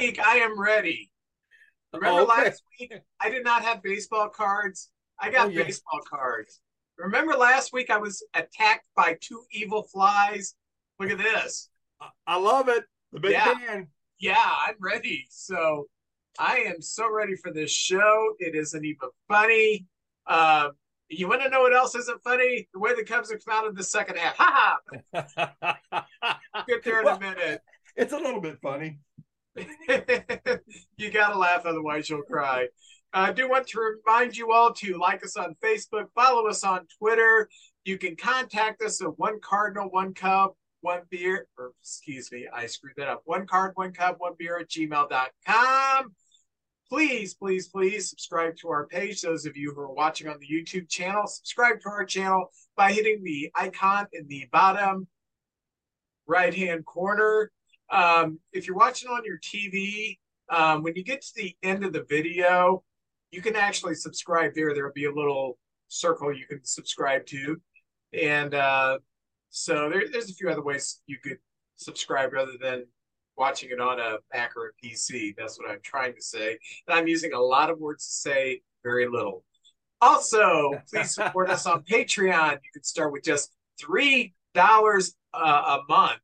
week I am ready. Remember Okay. last week I did not have baseball cards. I got Oh, yeah. baseball cards. Remember last week I was attacked by two evil flies? Look at this. I- I love it. The big Yeah. man. Yeah, I'm ready. So I am so ready for this show. It isn't even funny. Um, you want to know what else isn't funny? The way the Cubs have come out in the second half. Ha ha! Get there in Well- a minute. it's a little bit funny. you gotta laugh, otherwise you'll cry. I do want to remind you all to like us on Facebook, follow us on Twitter. You can contact us at one cardinal, one cup, one beer, or excuse me, I screwed that up. One card, one cup, one beer at gmail.com. Please, please, please subscribe to our page. Those of you who are watching on the YouTube channel, subscribe to our channel by hitting the icon in the bottom right hand corner. Um, if you're watching on your TV, um, when you get to the end of the video, you can actually subscribe there. There'll be a little circle you can subscribe to. And uh, so there, there's a few other ways you could subscribe rather than watching it on a Mac or a PC. That's what I'm trying to say. And I'm using a lot of words to say very little. Also, please support us on Patreon. You can start with just $3 uh, a month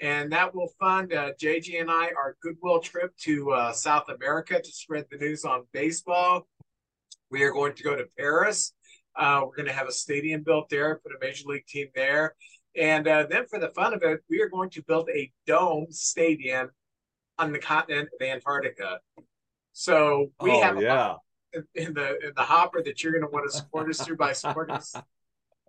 and that will fund uh, JJ and I our goodwill trip to uh, South America to spread the news on baseball. We are going to go to Paris. Uh, we're going to have a stadium built there, put a major league team there, and uh, then for the fun of it, we are going to build a dome stadium on the continent of Antarctica. So we oh, have a yeah. in the in the hopper that you're going to want to support us through by supporting us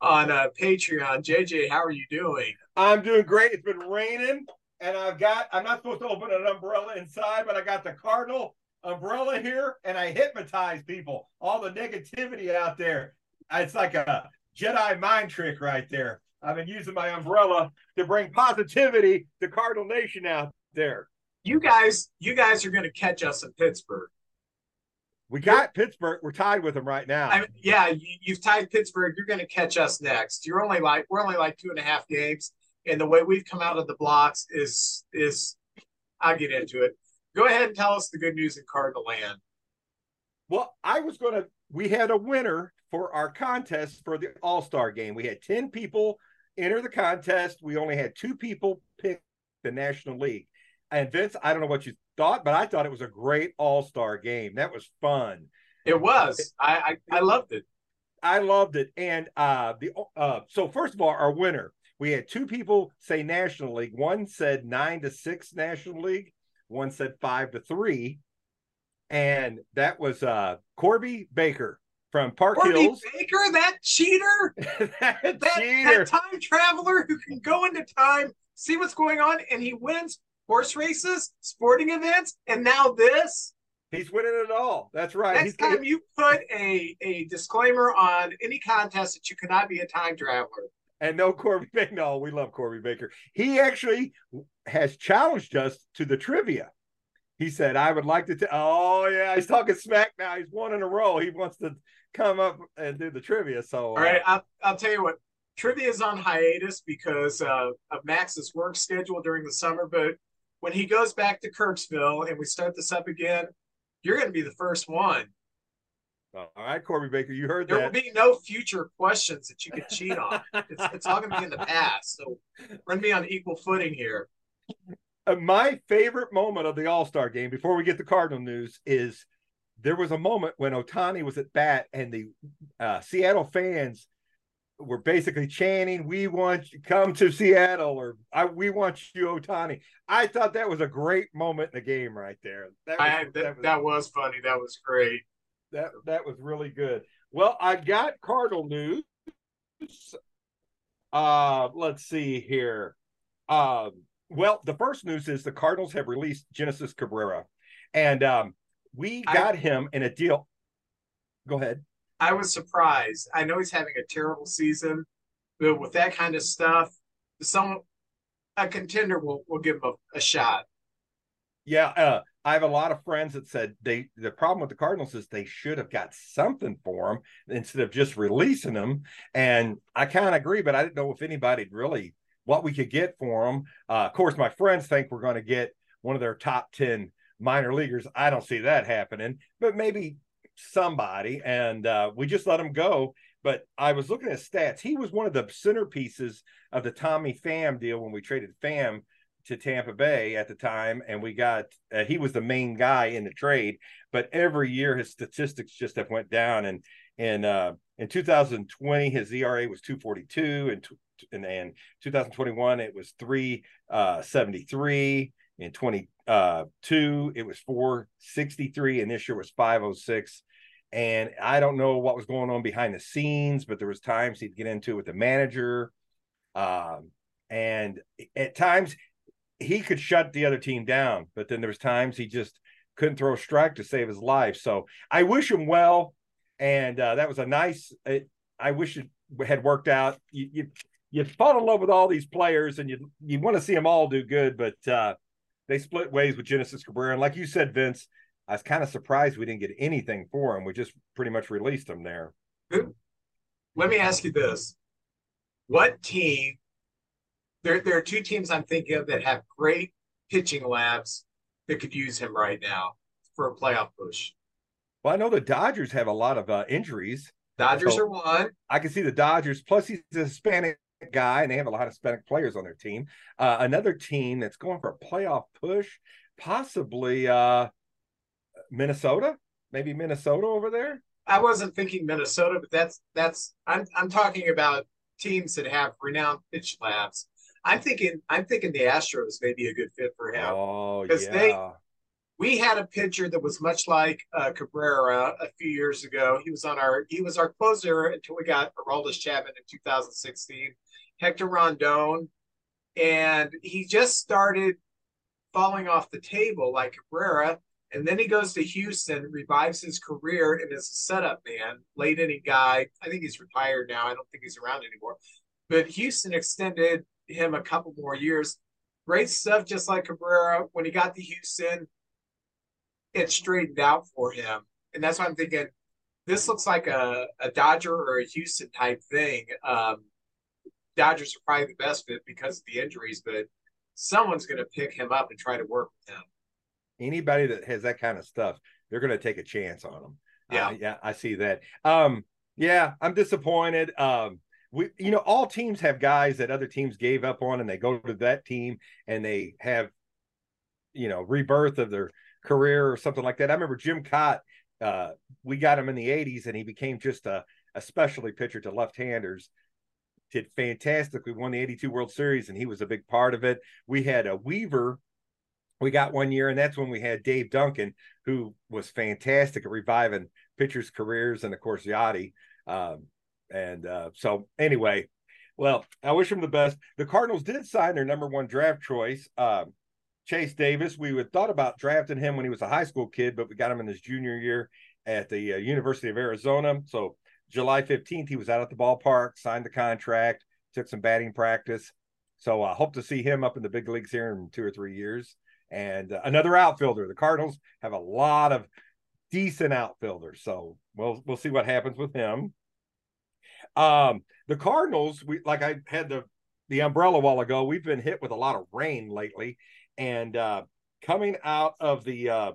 on uh, Patreon. JJ, how are you doing? I'm doing great. It's been raining, and I've got. I'm not supposed to open an umbrella inside, but I got the Cardinal umbrella here, and I hypnotize people. All the negativity out there. It's like a Jedi mind trick right there. I've been using my umbrella to bring positivity to Cardinal Nation out there. You guys, you guys are going to catch us in Pittsburgh. We got Pittsburgh. We're tied with them right now. I, yeah, you, you've tied Pittsburgh. You're going to catch us next. You're only like we're only like two and a half games, and the way we've come out of the blocks is is I'll get into it. Go ahead and tell us the good news in Cardinal Land. Well, I was going to, we had a winner for our contest for the All Star game. We had 10 people enter the contest. We only had two people pick the National League. And Vince, I don't know what you thought, but I thought it was a great All Star game. That was fun. It was. I, I I loved it. I loved it. And uh the uh so first of all, our winner, we had two people say National League. One said nine to six National League, one said five to three. And that was uh Corby Baker from Park Corby Hills. Baker, that cheater, that that, cheater. that time traveler who can go into time, see what's going on, and he wins horse races, sporting events, and now this. He's winning it all. That's right. Next He's time you put a, a disclaimer on any contest that you cannot be a time traveler. and no Corby Baker. No, we love Corby Baker. He actually has challenged us to the trivia. He said, I would like to. T-. Oh, yeah. He's talking smack now. He's one in a row. He wants to come up and do the trivia. So, All right, I'll, I'll tell you what. Trivia is on hiatus because uh, of Max's work schedule during the summer. But when he goes back to Kirksville and we start this up again, you're going to be the first one. all right, Corby Baker, you heard There will be no future questions that you can cheat on. It's, it's all going to be in the past. So we're going to be on equal footing here. Uh, my favorite moment of the All Star game before we get the Cardinal news is there was a moment when Ohtani was at bat and the uh, Seattle fans were basically chanting, "We want you come to Seattle," or I, "We want you, Ohtani." I thought that was a great moment in the game right there. That was, I, that, was, that was funny. That was great. that that was really good. Well, I got Cardinal news. Uh, let's see here. Um, well, the first news is the Cardinals have released Genesis Cabrera, and um, we I- got him in a deal. Go ahead. I was surprised. I know he's having a terrible season, but with that kind of stuff, some a contender will will give him a, a shot. Yeah, uh, I have a lot of friends that said they the problem with the Cardinals is they should have got something for him instead of just releasing him. And I kind of agree, but I didn't know if anybody'd really what we could get for him. Uh, of course, my friends think we're going to get one of their top ten minor leaguers. I don't see that happening, but maybe somebody. And uh, we just let him go. But I was looking at stats. He was one of the centerpieces of the Tommy Pham deal when we traded Pham to Tampa Bay at the time, and we got uh, he was the main guy in the trade. But every year his statistics just have went down, and and uh, in 2020 his ERA was 242, and and, and 2021 it was 373. Uh, in 22 uh, it was 463, and this year was 506 and I don't know what was going on behind the scenes, but there was times he'd get into it with the manager, um, and at times he could shut the other team down, but then there was times he just couldn't throw a strike to save his life. So I wish him well, and uh, that was a nice. It, I wish it had worked out. You, you you fall in love with all these players, and you you want to see them all do good, but uh, they split ways with Genesis Cabrera, and like you said, Vince I was kind of surprised we didn't get anything for him. We just pretty much released him there. Let me ask you this: What team? There, there are two teams I'm thinking of that have great pitching labs that could use him right now for a playoff push. Well, I know the Dodgers have a lot of uh, injuries. Dodgers so are one. I can see the Dodgers. Plus, he's a Hispanic guy, and they have a lot of Hispanic players on their team. Uh, another team that's going for a playoff push, possibly. Uh, Minnesota, maybe Minnesota over there. I wasn't thinking Minnesota, but that's that's I'm I'm talking about teams that have renowned pitch labs. I'm thinking I'm thinking the Astros may be a good fit for him. Oh yeah. They, we had a pitcher that was much like uh, Cabrera a few years ago. He was on our he was our closer until we got Aroldis Chapman in 2016. Hector Rondon, and he just started falling off the table like Cabrera. And then he goes to Houston, revives his career, and is a setup man, late inning guy. I think he's retired now. I don't think he's around anymore. But Houston extended him a couple more years. Great stuff, just like Cabrera. When he got to Houston, it straightened out for him. And that's why I'm thinking this looks like a, a Dodger or a Houston type thing. Um, Dodgers are probably the best fit because of the injuries, but someone's going to pick him up and try to work with him anybody that has that kind of stuff, they're going to take a chance on them. Yeah, uh, yeah, I see that. Um, yeah, I'm disappointed. Um, we, you know, all teams have guys that other teams gave up on, and they go to that team and they have, you know, rebirth of their career or something like that. I remember Jim Kaat. Uh, we got him in the '80s, and he became just a, a specialty pitcher to left-handers did fantastic. We won the 82 World Series and he was a big part of it. We had a Weaver we got one year, and that's when we had Dave Duncan, who was fantastic at reviving pitchers' careers, and of course Yadi. Um, and uh, so, anyway, well, I wish him the best. The Cardinals did sign their number one draft choice, um, Chase Davis. We had thought about drafting him when he was a high school kid, but we got him in his junior year at the uh, University of Arizona. So July 15th, he was out at the ballpark, signed the contract, took some batting practice. So I uh, hope to see him up in the big leagues here in two or three years and uh, another outfielder. The Cardinals have a lot of decent outfielders, so we'll we'll see what happens with him. Um, the Cardinals, we like I had the the umbrella a while ago. We've been hit with a lot of rain lately, and uh, coming out of the uh,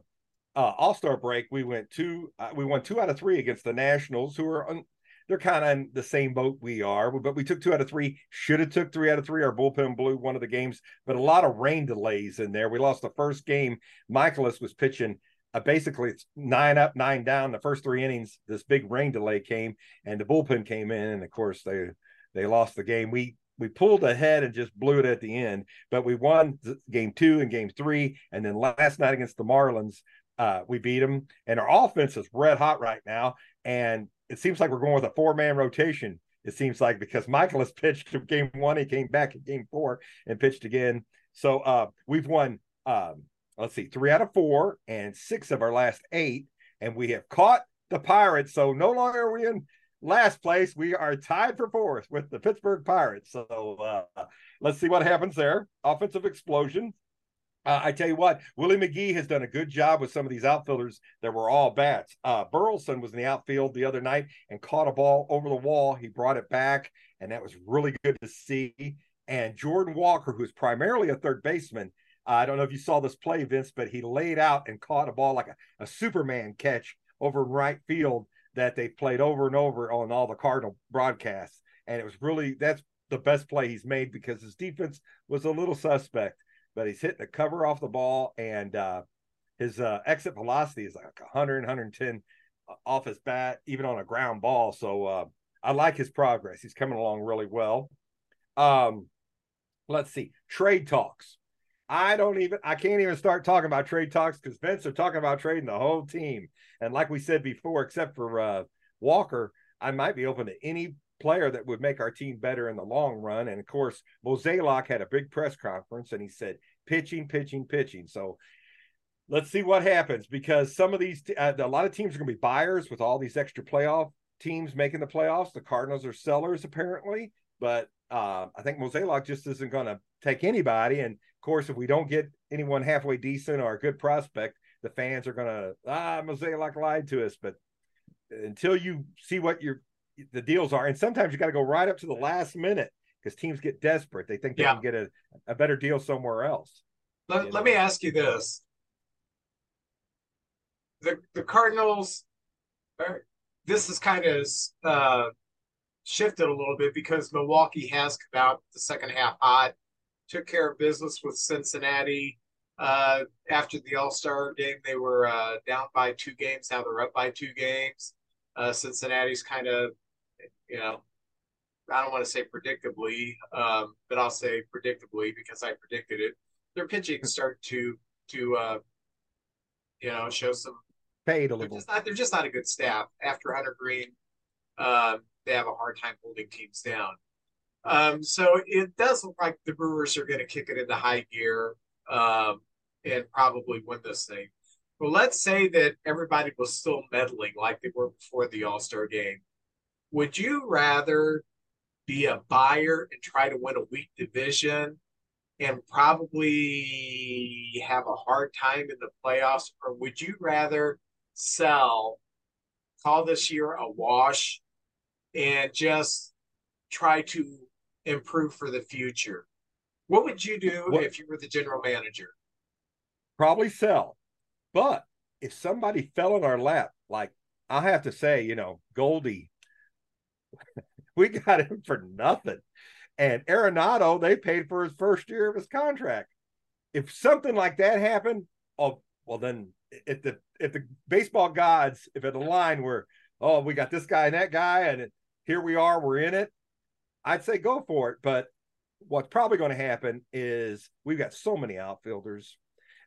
uh, All Star break, we went two. Uh, we won two out of three against the Nationals, who are they're kind of in the same boat we are, but we took two out of three. Should have took three out of three. Our bullpen blew one of the games, but a lot of rain delays in there. We lost the first game. Mikolas was pitching uh, basically nine up, nine down. The first three innings, this big rain delay came, and the bullpen came in, and of course they they lost the game. We we pulled ahead and just blew it at the end, but we won game two and game three, and then last night against the Marlins, uh, we beat them, and our offense is red hot right now. And it seems like we're going with a four man rotation. It seems like because Mikolas pitched game one, he came back in game four and pitched again. So uh, we've won, um, let's see, three out of four and six of our last eight, and we have caught the Pirates. So no longer are we in last place. We are tied for fourth with the Pittsburgh Pirates. So uh, let's see what happens there. Offensive explosion. Uh, I tell you what, Willie McGee has done a good job with some of these outfielders that were all bats. Uh, Burleson was in the outfield the other night and caught a ball over the wall. He brought it back, and that was really good to see. And Jordan Walker, who's primarily a third baseman, I don't know if you saw this play, Vince, but he laid out and caught a ball like a, a Superman catch over right field that they played over and over on all the Cardinal broadcasts. And it was really that's the best play he's made because his defense was a little suspect, but he's hitting the cover off the ball and uh, his uh, exit velocity is like 100, 110 uh, off his bat, even on a ground ball. So uh, I like his progress. He's coming along really well. Um, let's see, trade talks. I don't even I can't even start talking about trade talks because Vince are talking about trading the whole team. And like we said before, except for uh, Walker, I might be open to any player that would make our team better in the long run. And of course, Mozeliak had a big press conference and he said pitching, pitching, pitching. So let's see what happens because some of these uh, a lot of teams are going to be buyers with all these extra playoff teams making the playoffs. The Cardinals are sellers apparently, but uh, I think Mozeliak just isn't going to take anybody. And of course, if we don't get anyone halfway decent or a good prospect, the fans are going to ah Mozeliak lied to us. But until you see what your the deals are, and sometimes you got to go right up to the last minute because teams get desperate. They think they yeah. can get a, a better deal somewhere else. Let, let me ask you this: the the Cardinals. Are, this is kind of uh, shifted a little bit because Milwaukee has come out the second half hot, took care of business with Cincinnati. Uh, after the All Star game, they were uh, down by two games. Now they're up by two games. Uh, Cincinnati's kind of, you know, I don't want to say predictably, um, but I'll say predictably because I predicted it. Their pitching start to to uh, you know show some paid a little. They're just not, they're just not a good staff. After Hunter Greene, um, they have a hard time holding teams down. Um, so it does look like the Brewers are going to kick it into high gear um, and probably win this thing. But let's say that everybody was still meddling like they were before the All Star game. Would you rather be a buyer and try to win a weak division and probably have a hard time in the playoffs, or would you rather sell, call this year a wash, and just try to improve for the future. What would you do what? if you were the general manager? Probably sell. But if somebody fell in our lap, like I have to say, you know, Goldie, we got him for nothing. And Arenado, they paid for his first year of his contract. If something like that happened, oh well then if the if the baseball gods, if at the line were, oh, we got this guy and that guy, and here we are, we're in it, I'd say go for it. But what's probably going to happen is we've got so many outfielders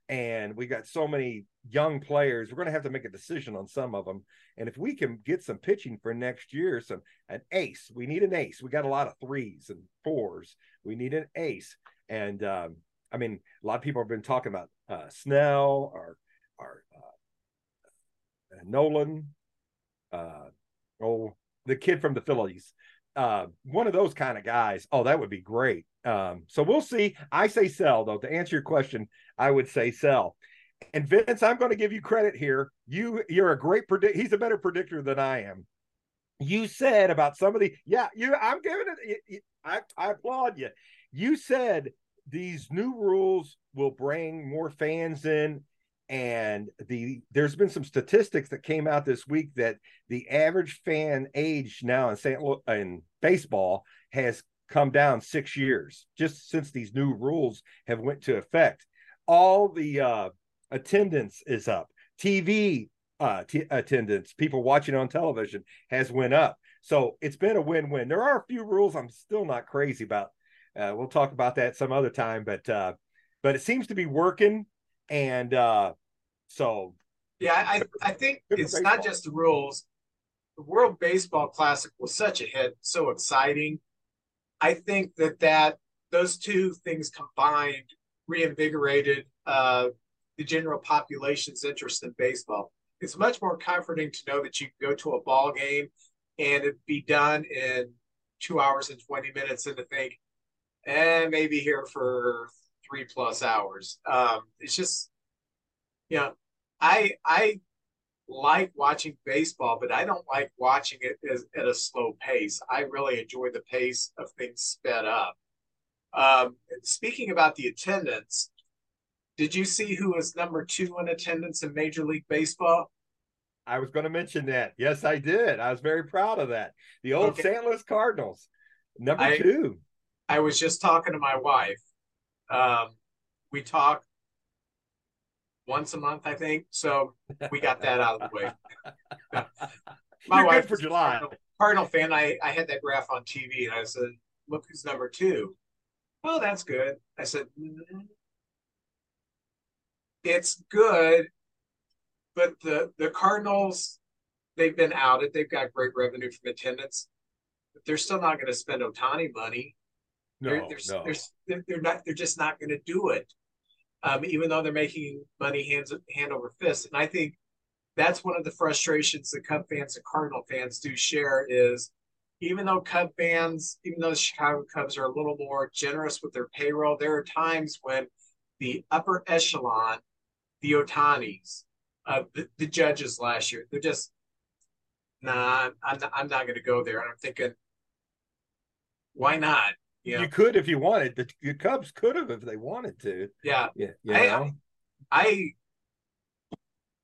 and we got so many young players. We're going to have to make a decision on some of them. And if we can get some pitching for next year, some an ace, we need an ace. We got a lot of threes and fours. We need an ace. And um, I mean, a lot of people have been talking about uh, Snell or or uh, Nolan, uh, oh, the kid from the Phillies, uh, one of those kind of guys. Oh, that would be great. Um, so we'll see. I say sell though. To answer your question, I would say sell. And Vince, I'm going to give you credit here. You you're a great predict. He's a better predictor than I am. You said about somebody. Yeah, you. I'm giving it. I I applaud you. You said these new rules will bring more fans in and the there's been some statistics that came out this week that the average fan age now in St. Louis in baseball has come down six years just since these new rules have went to effect. All the uh, attendance is up. TV uh, t- attendance, people watching on television, has went up. So it's been a win-win. There are a few rules I'm still not crazy about. Uh, we'll talk about that some other time, but uh, but it seems to be working and uh, so yeah, I I think it's baseball. not just the rules. The World Baseball Classic was such a hit, so exciting. I think that that those two things combined reinvigorated uh, the general population's interest in baseball. It's much more comforting to know that you can go to a ball game and it be done in two hours and 20 minutes and to think, and eh, maybe here for three plus hours. Um, it's just, you know, I I like watching baseball, but I don't like watching it as, at a slow pace. I really enjoy the pace of things sped up. Um, speaking about the attendance, Did you see who was number two in attendance in Major League Baseball? I was going to mention that. Yes, I did. I was very proud of that. The old okay. St. Louis Cardinals, number I, two. I was just talking to my wife. Um, we talk once a month, I think. So we got that out of the way. my You're wife for July. Cardinal, Cardinal fan. I, I had that graph on TV and I said, look who's number two. Oh, that's good. I said, mm-hmm. it's good, but the the Cardinals, they've been outed. They've got great revenue from attendance, but they're still not going to spend Ohtani money. No, they're, they're, no. They're, they're not. They're just not going to do it. Um, even though they're making money hands hand over fist, and I think that's one of the frustrations that Cub fans and Cardinal fans do share is even though Cub fans, even though the Chicago Cubs are a little more generous with their payroll, there are times when the upper echelon, the Ohtanis, uh, the, the judges last year, they're just, nah, I'm not, I'm not going to go there. And I'm thinking, why not? You, you could if you wanted. The, the Cubs could have if they wanted to. Yeah. Yeah. I, I, I,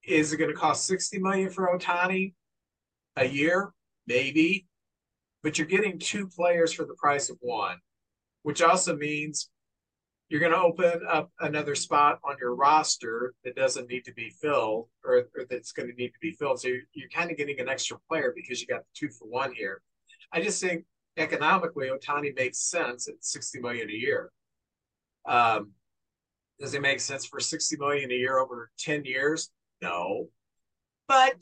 is it going to cost 60 million for Ohtani a year? Maybe but you're getting two players for the price of one, which also means you're going to open up another spot on your roster that doesn't need to be filled or, or that's going to need to be filled. So you're, you're kind of getting an extra player because you got the two for one here. I just think economically, Ohtani makes sense at 60 million a year. Um, does it make sense for 60 million a year over 10 years? No. But,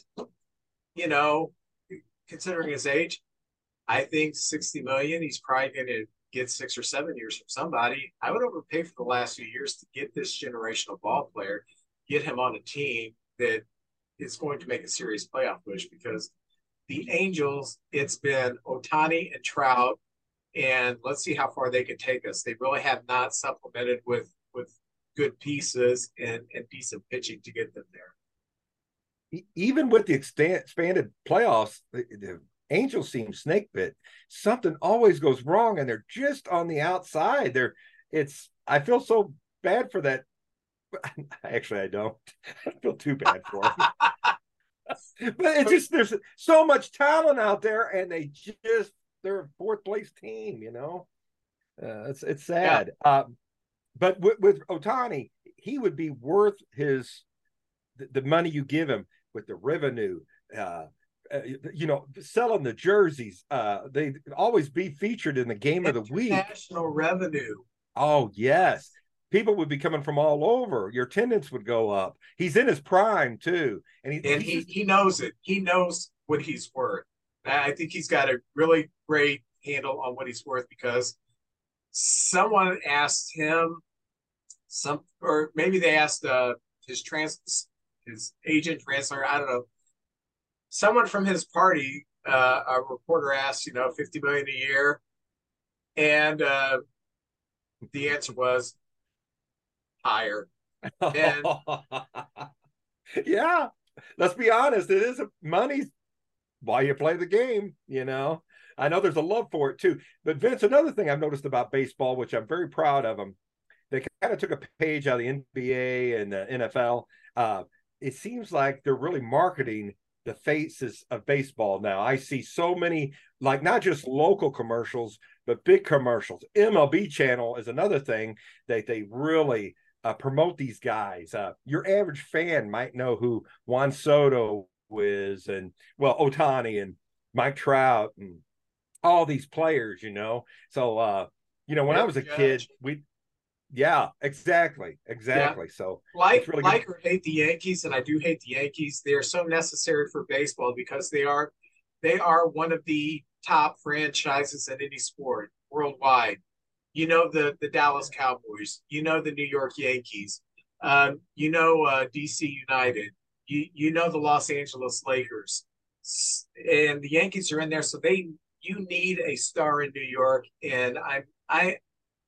you know, considering his age, I think 60 million, he's probably going to get six or seven years from somebody. I would overpay for the last few years to get this generational ball player, get him on a team that is going to make a serious playoff push because the Angels, it's been Ohtani and Trout, and let's see how far they can take us. They really have not supplemented with with good pieces and, and decent pitching to get them there. Even with the expanded playoffs, the, the angels seem snake bit. Something always goes wrong, and they're just on the outside. They're it's. I feel so bad for that. Actually, I don't. I feel too bad for them. but it's just there's so much talent out there, and they just they're a fourth place team. You know, uh, it's it's sad. Yeah. Uh, but with, with Ohtani, he would be worth his the, the money you give him with the revenue, uh, uh, you know, selling the jerseys. Uh, they always be featured in the game of the week. National revenue. Oh yes, people would be coming from all over. Your attendance would go up. He's in his prime too, and he and he he knows it. He knows what he's worth. I think he's got a really great handle on what he's worth because someone asked him some, or maybe they asked uh, his trans his agent translator. I don't know someone from his party, uh, a reporter asked, you know, 50 million a year. And uh, the answer was higher. And yeah, let's be honest, it is money why you play the game, you know. I know there's a love for it too. But Vince, another thing I've noticed about baseball, which I'm very proud of them, they kind of took a page out of the NBA and the NFL. Uh, it seems like they're really marketing the faces of baseball now. I see so many, like not just local commercials, but big commercials. MLB channel is another thing that they really uh, promote these guys. Uh, your average fan might know who Juan Soto is, and well, Ohtani and Mike Trout and all these players, you know. So, uh, you know, when I was a kid, we yeah, exactly, exactly. Yeah. So like really like or hate the Yankees, and I do hate the Yankees. They are so necessary for baseball because they are they are one of the top franchises in any sport worldwide. You know the the Dallas Cowboys. You know the New York Yankees. Um, you know uh, DC United. You you know the Los Angeles Lakers, and the Yankees are in there. So they you need a star in New York, and I I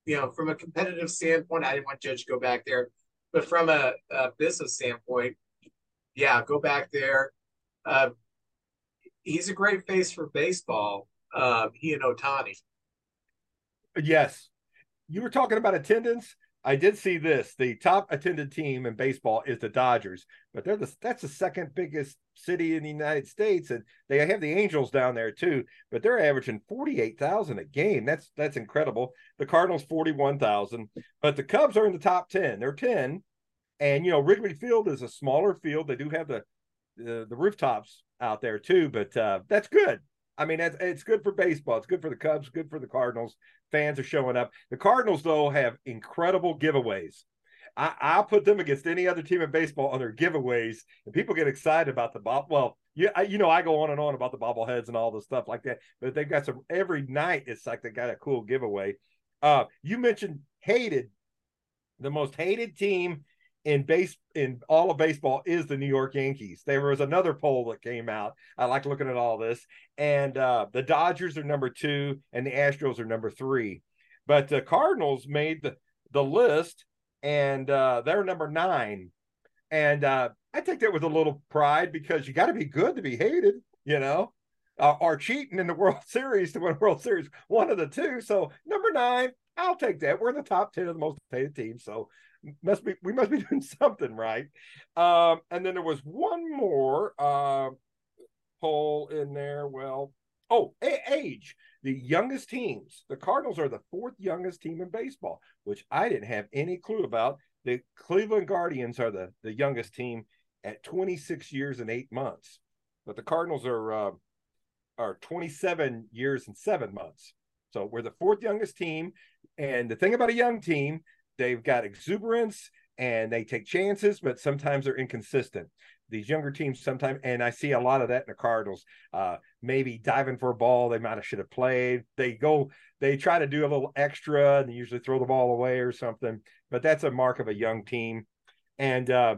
you know, from a competitive standpoint, I didn't want Judge to go back there, but from a, a business standpoint, yeah, go back there. Uh, he's a great face for baseball. Um, he and Ohtani. Yes, you were talking about attendance. I did see this. The top attended team in baseball is the Dodgers, but they're the that's the second biggest city in the United States, and they have the Angels down there too. But they're averaging forty eight thousand a game. That's that's incredible. The Cardinals forty one thousand, but the Cubs are in the top ten. They're ten, and you know Wrigley Field is a smaller field. They do have the the, the rooftops out there too, but uh, that's good. I mean, it's, good for baseball. It's good for the Cubs, good for the Cardinals. Fans are showing up. The Cardinals, though, have incredible giveaways. I, I'll put them against any other team in baseball on their giveaways, and people get excited about the bob. Well, you, I, you know, I go on and on about the bobbleheads and all the stuff like that, but they've got some every night. It's like they got a cool giveaway. Uh, you mentioned hated, the most hated team in base in all of baseball is the New York Yankees. There was another poll that came out. I like looking at all this, and uh, the Dodgers are number two, and the Astros are number three. But the Cardinals made the the list, and uh, they're number nine. And uh, I take that with a little pride because you got to be good to be hated, you know, uh, or cheating in the World Series to win World Series, one of the two. So number nine, I'll take that. We're in the top ten of the most hated teams, so must be we must be doing something right. Um, and then there was one more uh, poll in there. Well, oh, age. The youngest teams. The Cardinals are the fourth youngest team in baseball, which I didn't have any clue about. The Cleveland Guardians are the the youngest team at 26 years and eight months, but the Cardinals are uh, are 27 years and seven months. So we're the fourth youngest team. And the thing about a young team, they've got exuberance and they take chances, but sometimes they're inconsistent. These younger teams sometimes, and I see a lot of that in the Cardinals. Uh, maybe diving for a ball they might have should have played. They go, they try to do a little extra, and they usually throw the ball away or something. But that's a mark of a young team. And uh,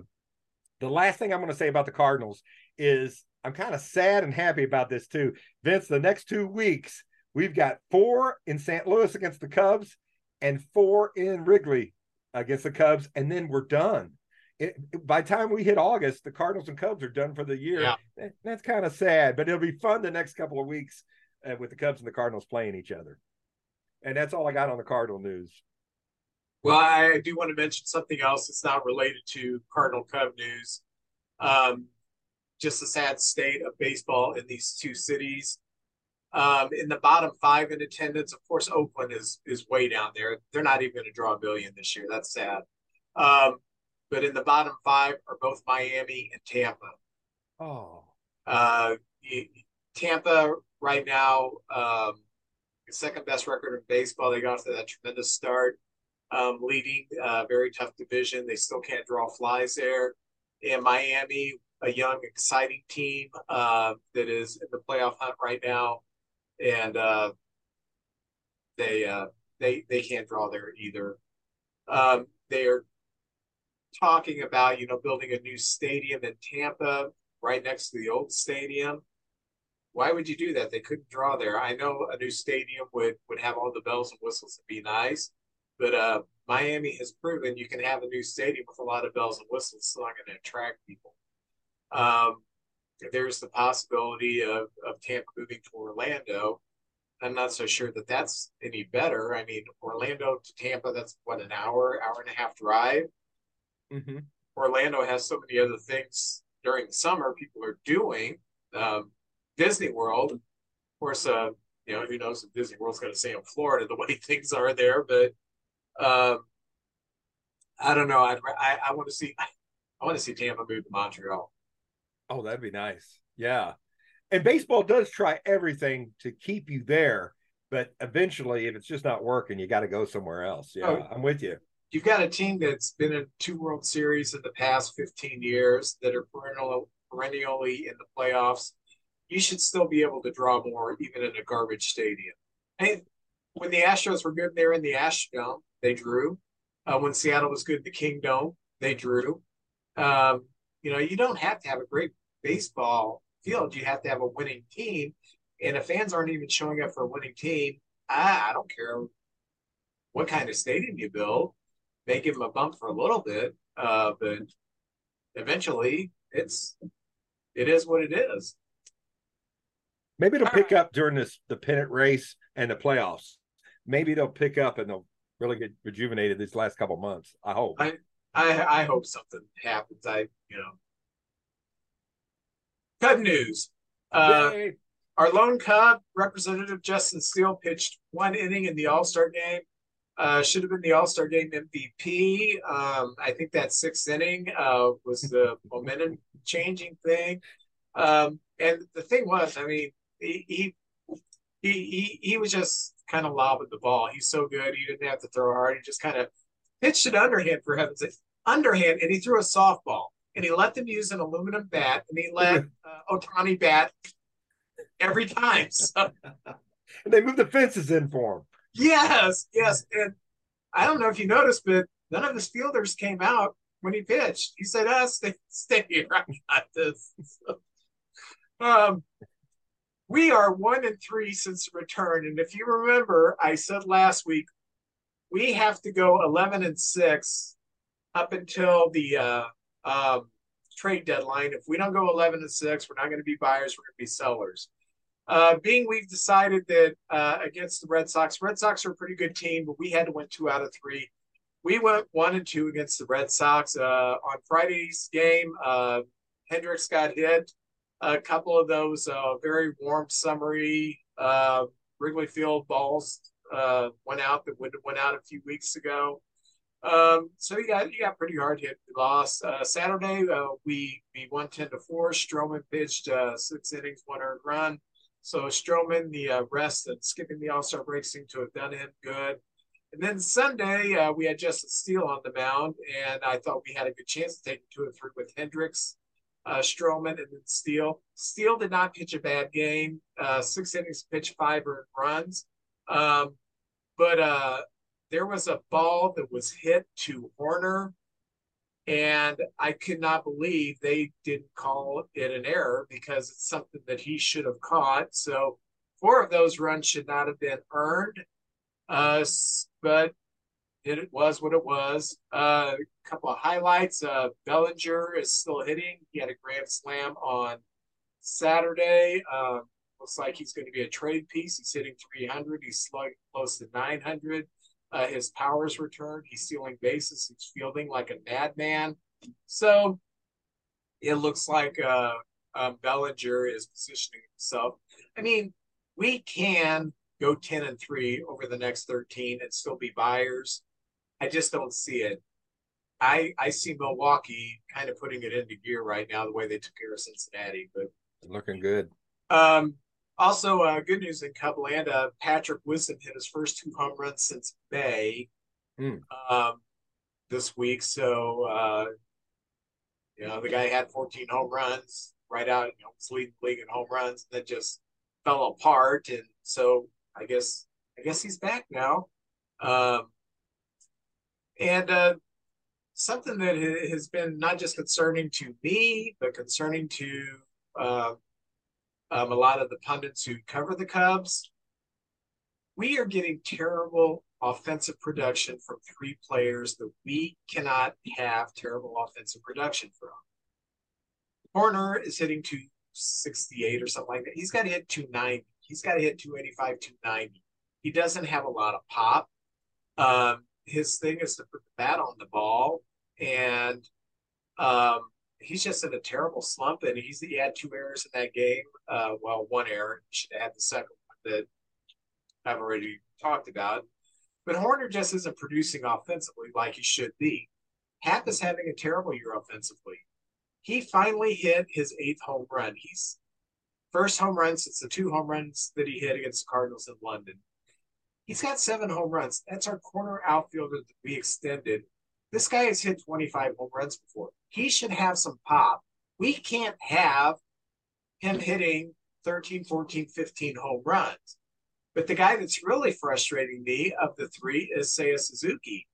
the last thing I'm going to say about the Cardinals is I'm kind of sad and happy about this too. Vince, the next two weeks we've got four in St. Louis against the Cubs and four in Wrigley against the Cubs, and then we're done. It, by the time we hit August, the Cardinals and Cubs are done for the year. Yeah. That's kind of sad, but it'll be fun the next couple of weeks uh, with the Cubs and the Cardinals playing each other. And that's all I got on the Cardinal news. Well, I do want to mention something else that's not related to Cardinal Cub news. Um, just the sad state of baseball in these two cities. Um, in the bottom five in attendance, of course, Oakland is is way down there. They're not even going to draw a billion this year. That's sad. Um, but in the bottom five are both Miami and Tampa. Oh. Uh, Tampa right now, um, second best record in baseball. They got to that tremendous start, um, leading a uh, very tough division. They still can't draw flies there. And Miami, a young, exciting team uh, that is in the playoff hunt right now and uh, they uh, they they can't draw there either. Um, they are talking about you know building a new stadium in Tampa right next to the old stadium. Why would you do that? They couldn't draw there. I know a new stadium would would have all the bells and whistles and be nice, but uh, Miami has proven you can have a new stadium with a lot of bells and whistles, so not going to attract people. Um, there's the possibility of, of Tampa moving to Orlando. I'm not so sure that that's any better. I mean, Orlando to Tampa, that's what, an hour, hour and a half drive? Mm-hmm. Orlando has so many other things during the summer people are doing. Um, Disney World, of course, uh, you know, who knows if Disney World's going to stay in Florida the way things are there, but um, I don't know. I'd, I, I want to see, I want to see Tampa move to Montreal. Oh, that'd be nice. Yeah. And baseball does try everything to keep you there, but eventually, if it's just not working, you got to go somewhere else. Yeah, oh, I'm with you. You've got a team that's been in two World Series in the past 15 years that are perennial, perennially in the playoffs. You should still be able to draw more, even in a garbage stadium. And when the Astros were good there in the Astrodome, they drew. Uh, when Seattle was good in the Kingdome, they drew. Um, you know, you don't have to have a great baseball field. You have to have a winning team. And if fans aren't even showing up for a winning team, I, I don't care what kind of stadium you build. They give them a bump for a little bit, uh, but eventually it's it is what it is. Maybe it'll All pick right. up during this the pennant race and the playoffs. Maybe they'll pick up and they'll really get rejuvenated these last couple months. I hope. I, I I hope something happens. I you know. Cub news. Uh, our lone Cub representative Justin Steele pitched one inning in the All Star game. Uh, should have been the All Star game MVP. Um, I think that sixth inning uh, was the momentum changing thing. Um, and the thing was, I mean, he he he, he was just kind of lobbing the ball. He's so good. He didn't have to throw hard. He just kind of pitched it underhand for heaven's sake. Underhand, and he threw a softball. And he let them use an aluminum bat, and he let uh, Ohtani bat every time. So. and they moved the fences in for him. Yes, yes. And I don't know if you noticed, but none of his fielders came out when he pitched. He said, "Ah, stay, stay here. I got this." So, um, we are one and three since return, and if you remember, I said last week we have to go eleven and six up until the uh, um, trade deadline. If we don't go eleven and six, we're not going to be buyers. We're going to be sellers. Uh, being we've decided that uh, against the Red Sox, Red Sox are a pretty good team, but we had to win two out of three. We went one and two against the Red Sox. Uh, on Friday's game, uh, Hendricks got hit. A couple of those uh, very warm, summery uh, Wrigley Field balls went out that went out a few weeks ago. Um, so got you got pretty hard hit. We lost uh, Saturday. Uh, we we won ten to four. Stroman pitched uh, six innings, one earned run. So Stroman, the uh, rest and skipping the All Star break seemed to have done him good. And then Sunday, uh, we had Justin Steele on the mound, and I thought we had a good chance to take two and three with Hendricks, uh, Stroman, and then Steele. Steele did not pitch a bad game. Uh, six innings, pitched five earned runs. Um, but uh, there was a ball that was hit to Hoerner and I could not believe they didn't call it an error because it's something that he should have caught. So four of those runs should not have been earned. Uh, but it was what it was. Uh, a couple of highlights. Uh, Bellinger is still hitting. He had a grand slam on Saturday. Um, looks like he's going to be a trade piece. He's hitting 300. He's slugging close to 900. Uh, his powers returned. He's stealing bases. He's fielding like a madman. So it looks like uh, um, Bellinger is positioning himself. I mean, we can go 10 and 3 over the next 13 and still be buyers. I just don't see it. I I see Milwaukee kind of putting it into gear right now, the way they took care of Cincinnati. But looking good. Um, also, uh, good news in Cubland. Uh, Patrick Wisdom hit his first two home runs since May mm. um, this week. So, uh, you know, the guy had 14 home runs right out, you know, was leading the league in home runs, and then just fell apart. And so, I guess, I guess he's back now. Um, and uh, something that has been not just concerning to me, but concerning to uh, um, a lot of the pundits who cover the Cubs, we are getting terrible offensive production from three players that we cannot have terrible offensive production from. Hoerner is hitting 268 or something like that. He's got to hit 290. He's got to hit 285, 290. He doesn't have a lot of pop. Um, his thing is to put the bat on the ball, and um, he's just in a terrible slump, and he's he had two errors in that game. Uh, well, one error. He should have had the second one that I've already talked about. But Hoerner just isn't producing offensively like he should be. Happ is having a terrible year offensively. He finally hit his eighth home run. He's first home run since the two home runs that he hit against the Cardinals in London. He's got seven home runs. That's our corner outfielder that we extended. This guy has hit 25 home runs before. He should have some pop. We can't have him hitting 13, 14, 15 home runs. But the guy that's really frustrating me of the three is Seiya Suzuki.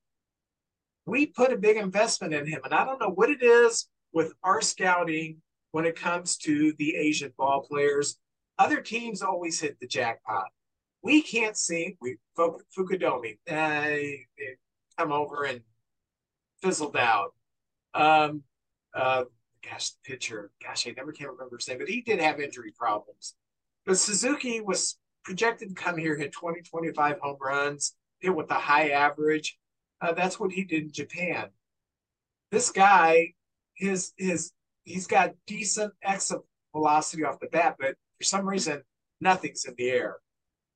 We put a big investment in him, and I don't know what it is with our scouting when it comes to the Asian ball players. Other teams always hit the jackpot. We can't see we Fukudome. Uh, come over and fizzled out. Um, uh, gosh, the pitcher, gosh, I never can remember his name, but he did have injury problems. But Suzuki was projected to come here, hit 20, 25 home runs, hit with a high average. Uh, that's what he did in Japan. This guy, his his he's got decent exit velocity off the bat, but for some reason, nothing's in the air.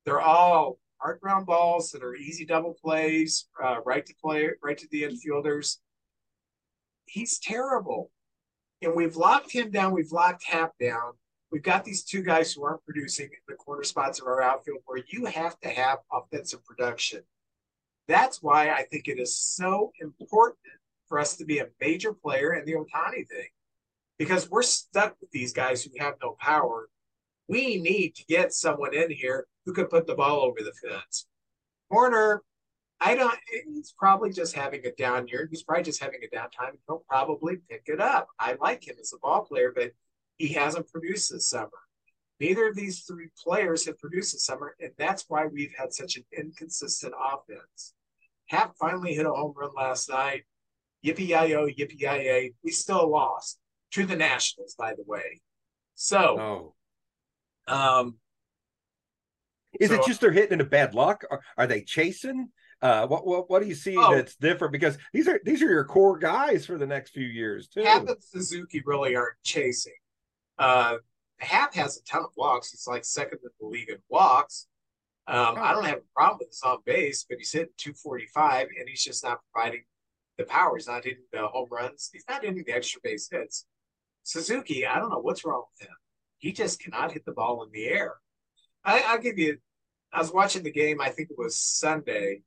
They're all hard ground balls that are easy double plays, uh, right to play, right to the infielders. He's terrible. And we've locked him down, we've locked Happ down. We've got these two guys who aren't producing in the corner spots of our outfield where you have to have offensive production. That's why I think it is so important for us to be a major player in the Ohtani thing because we're stuck with these guys who have no power. We need to get someone in here who can put the ball over the fence. Hoerner, I don't, he's probably just having a down year. He's probably just having a downtime. He'll probably pick it up. I like him as a ball player, but he hasn't produced this summer. Neither of these three players have produced this summer, and that's why we've had such an inconsistent offense. Happ finally hit a home run last night. Yippee yi yo, yippee yi We still lost to the Nationals, by the way. So, oh. Um, is so, it just they're hitting into bad luck? Are, are they chasing? Uh, what what what do you see oh, that's different? Because these are these are your core guys for the next few years too. Happ and Suzuki really aren't chasing. Uh, Happ has a ton of walks. He's like second in the league in walks. Um, oh. I don't have a problem with his on base, but he's hitting 245 and he's just not providing the power. He's not hitting the home runs. He's not hitting the extra base hits. Suzuki, I don't know what's wrong with him. He just cannot hit the ball in the air. I, I'll give you. I was watching the game. I think it was Sunday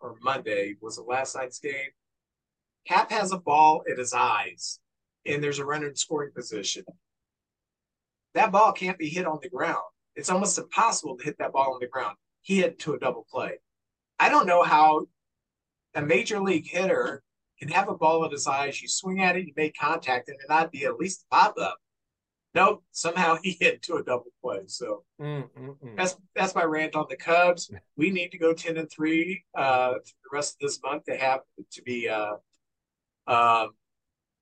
or Monday. Was it last night's game? Cap has a ball at his eyes, and there's a runner in scoring position. That ball can't be hit on the ground. It's almost impossible to hit that ball on the ground. He hit to a double play. I don't know how a major league hitter can have a ball at his eyes, you swing at it, you make contact, and it not be at least a pop up. Nope, somehow he hit to a double play. So Mm-mm-mm. that's that's my rant on the Cubs. We need to go ten and three uh, the rest of this month to have to be uh, um,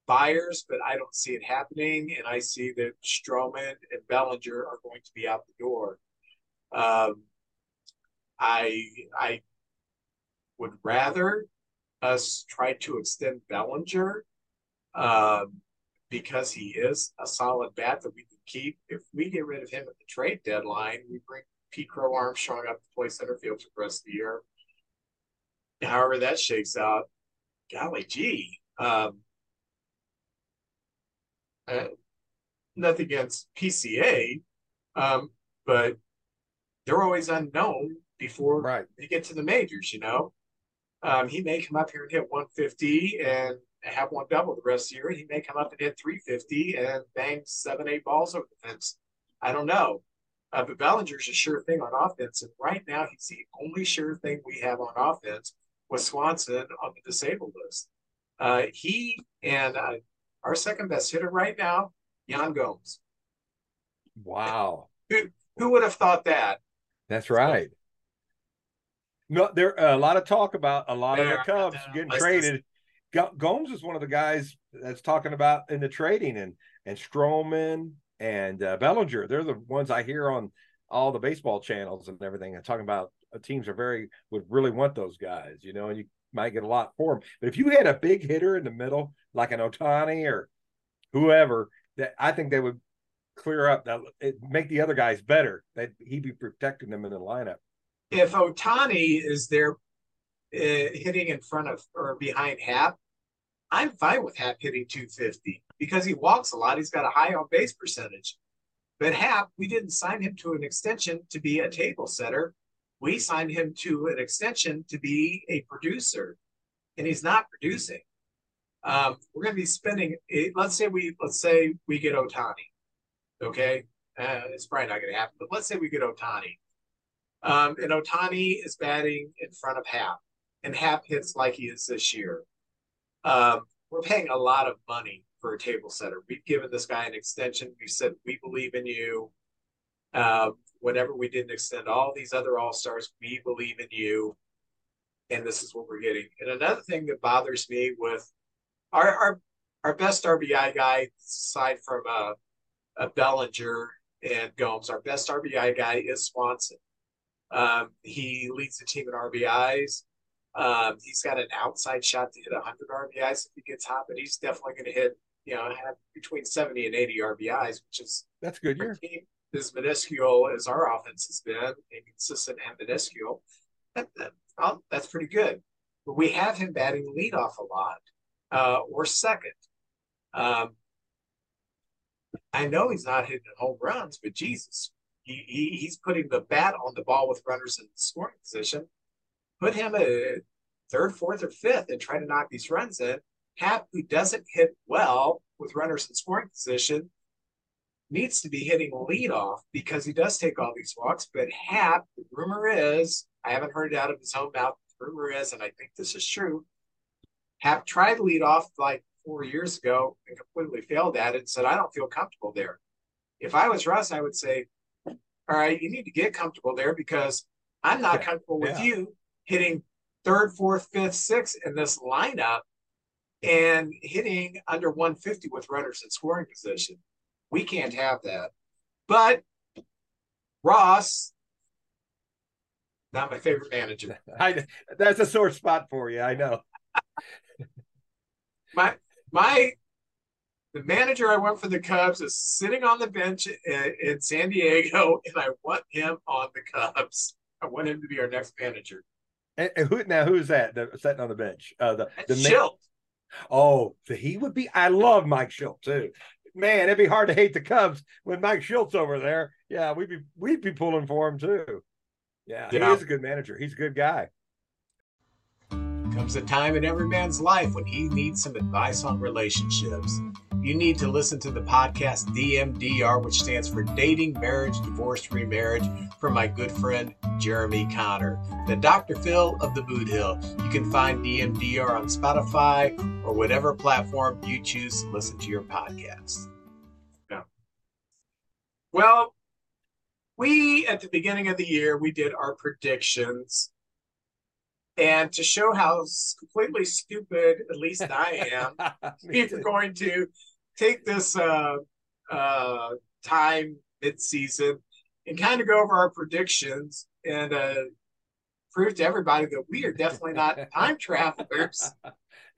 buyers, but I don't see it happening, and I see that Stroman and Bellinger are going to be out the door. Um, I I would rather us try to extend Bellinger um, because he is a solid bat that we can keep. If we get rid of him at the trade deadline, we bring Pete Crow Armstrong up to play center field for the rest of the year. However, that shakes out, golly gee. Um, uh, nothing against PCA, um, but they're always unknown before right. they get to the majors, you know. Um, he may come up here and hit 150 and have one double the rest of the year. He may come up and hit 350 and bang seven, eight balls over the fence. I don't know. Uh, but Bellinger's a sure thing on offense. And right now, he's the only sure thing we have on offense with Swanson on the disabled list. Uh, he and uh, our second best hitter right now, Yan Gomes. Wow. Who, who would have thought that? That's right. No, there a lot of talk about a lot of the Cubs getting traded. Gomes is one of the guys that's talking about in the trading, and and Stroman and uh, Bellinger. They're the ones I hear on all the baseball channels and everything. And talking about uh, teams are very would really want those guys, you know, and you might get a lot for them. But if you had a big hitter in the middle, like an Ohtani or whoever, that I think they would clear up that make the other guys better. That he'd be protecting them in the lineup if Ohtani is there uh, hitting in front of or behind Happ, I'm fine with Happ hitting 250 because he walks a lot. He's got a high on base percentage. But Happ, we didn't sign him to an extension to be a table setter. We signed him to an extension to be a producer, and he's not producing. Um, we're going to be spending. Let's say we let's say we get Ohtani. Okay, uh, it's probably not going to happen, but let's say we get Ohtani. Um, and Ohtani is batting in front of Happ, and Happ hits like he is this year. Um, we're paying a lot of money for a table setter. We've given this guy an extension. We said we believe in you. Uh, whenever we didn't extend all these other all stars, we believe in you, and this is what we're getting. And another thing that bothers me with our our, our best RBI guy, aside from uh, a Bellinger and Gomes, our best RBI guy is Swanson. Um, he leads the team in RBIs. Um, he's got an outside shot to hit 100 RBIs if he gets hot, but he's definitely going to hit, you know, have between 70 and 80 RBIs, which is that's good year. As minuscule as our offense has been, inconsistent and minuscule, that, that, that's pretty good. But we have him batting the leadoff a lot, uh, or second. Um, I know he's not hitting home runs, but Jesus, he, he, he's putting the bat on the ball with runners in scoring position. Put him at third, fourth, or fifth and try to knock these runs in. Happ, who doesn't hit well with runners in scoring position, needs to be hitting leadoff because he does take all these walks. But Happ, the rumor is, I haven't heard it out of his own mouth. The rumor is, and I think this is true, Happ tried leadoff like four years ago and completely failed at it and said, I don't feel comfortable there. If I was Ross, I would say, all right, you need to get comfortable there because I'm not yeah. comfortable with yeah. you hitting third, fourth, fifth, sixth in this lineup and hitting under 150 with runners in scoring position. We can't have that. But Ross, not my favorite manager. I, that's a sore spot for you. I know. my my the manager I want for the Cubs is sitting on the bench in, in San Diego, and I want him on the Cubs. I want him to be our next manager. And, and who now? Who's that? The, sitting on the bench? Uh, the the Shildt. Oh, he would be. I love Mike Shildt too. Man, it'd be hard to hate the Cubs when Mike Shildt's over there. Yeah, we'd be we'd be pulling for him too. Yeah, yeah. he is a good manager. He's a good guy. Comes a time in every man's life when he needs some advice on relationships. You need to listen to the podcast DMDR, which stands for Dating, Marriage, Divorce, Remarriage, from my good friend Jeremy Connor, the Dr. Phil of the Boot Hill. You can find DMDR on Spotify or whatever platform you choose to listen to your podcast. Yeah. Well, we at the beginning of the year we did our predictions and to show how completely stupid, at least I am, we're going to take this uh, uh, time mid-season and kind of go over our predictions and uh, prove to everybody that we are definitely not time travelers.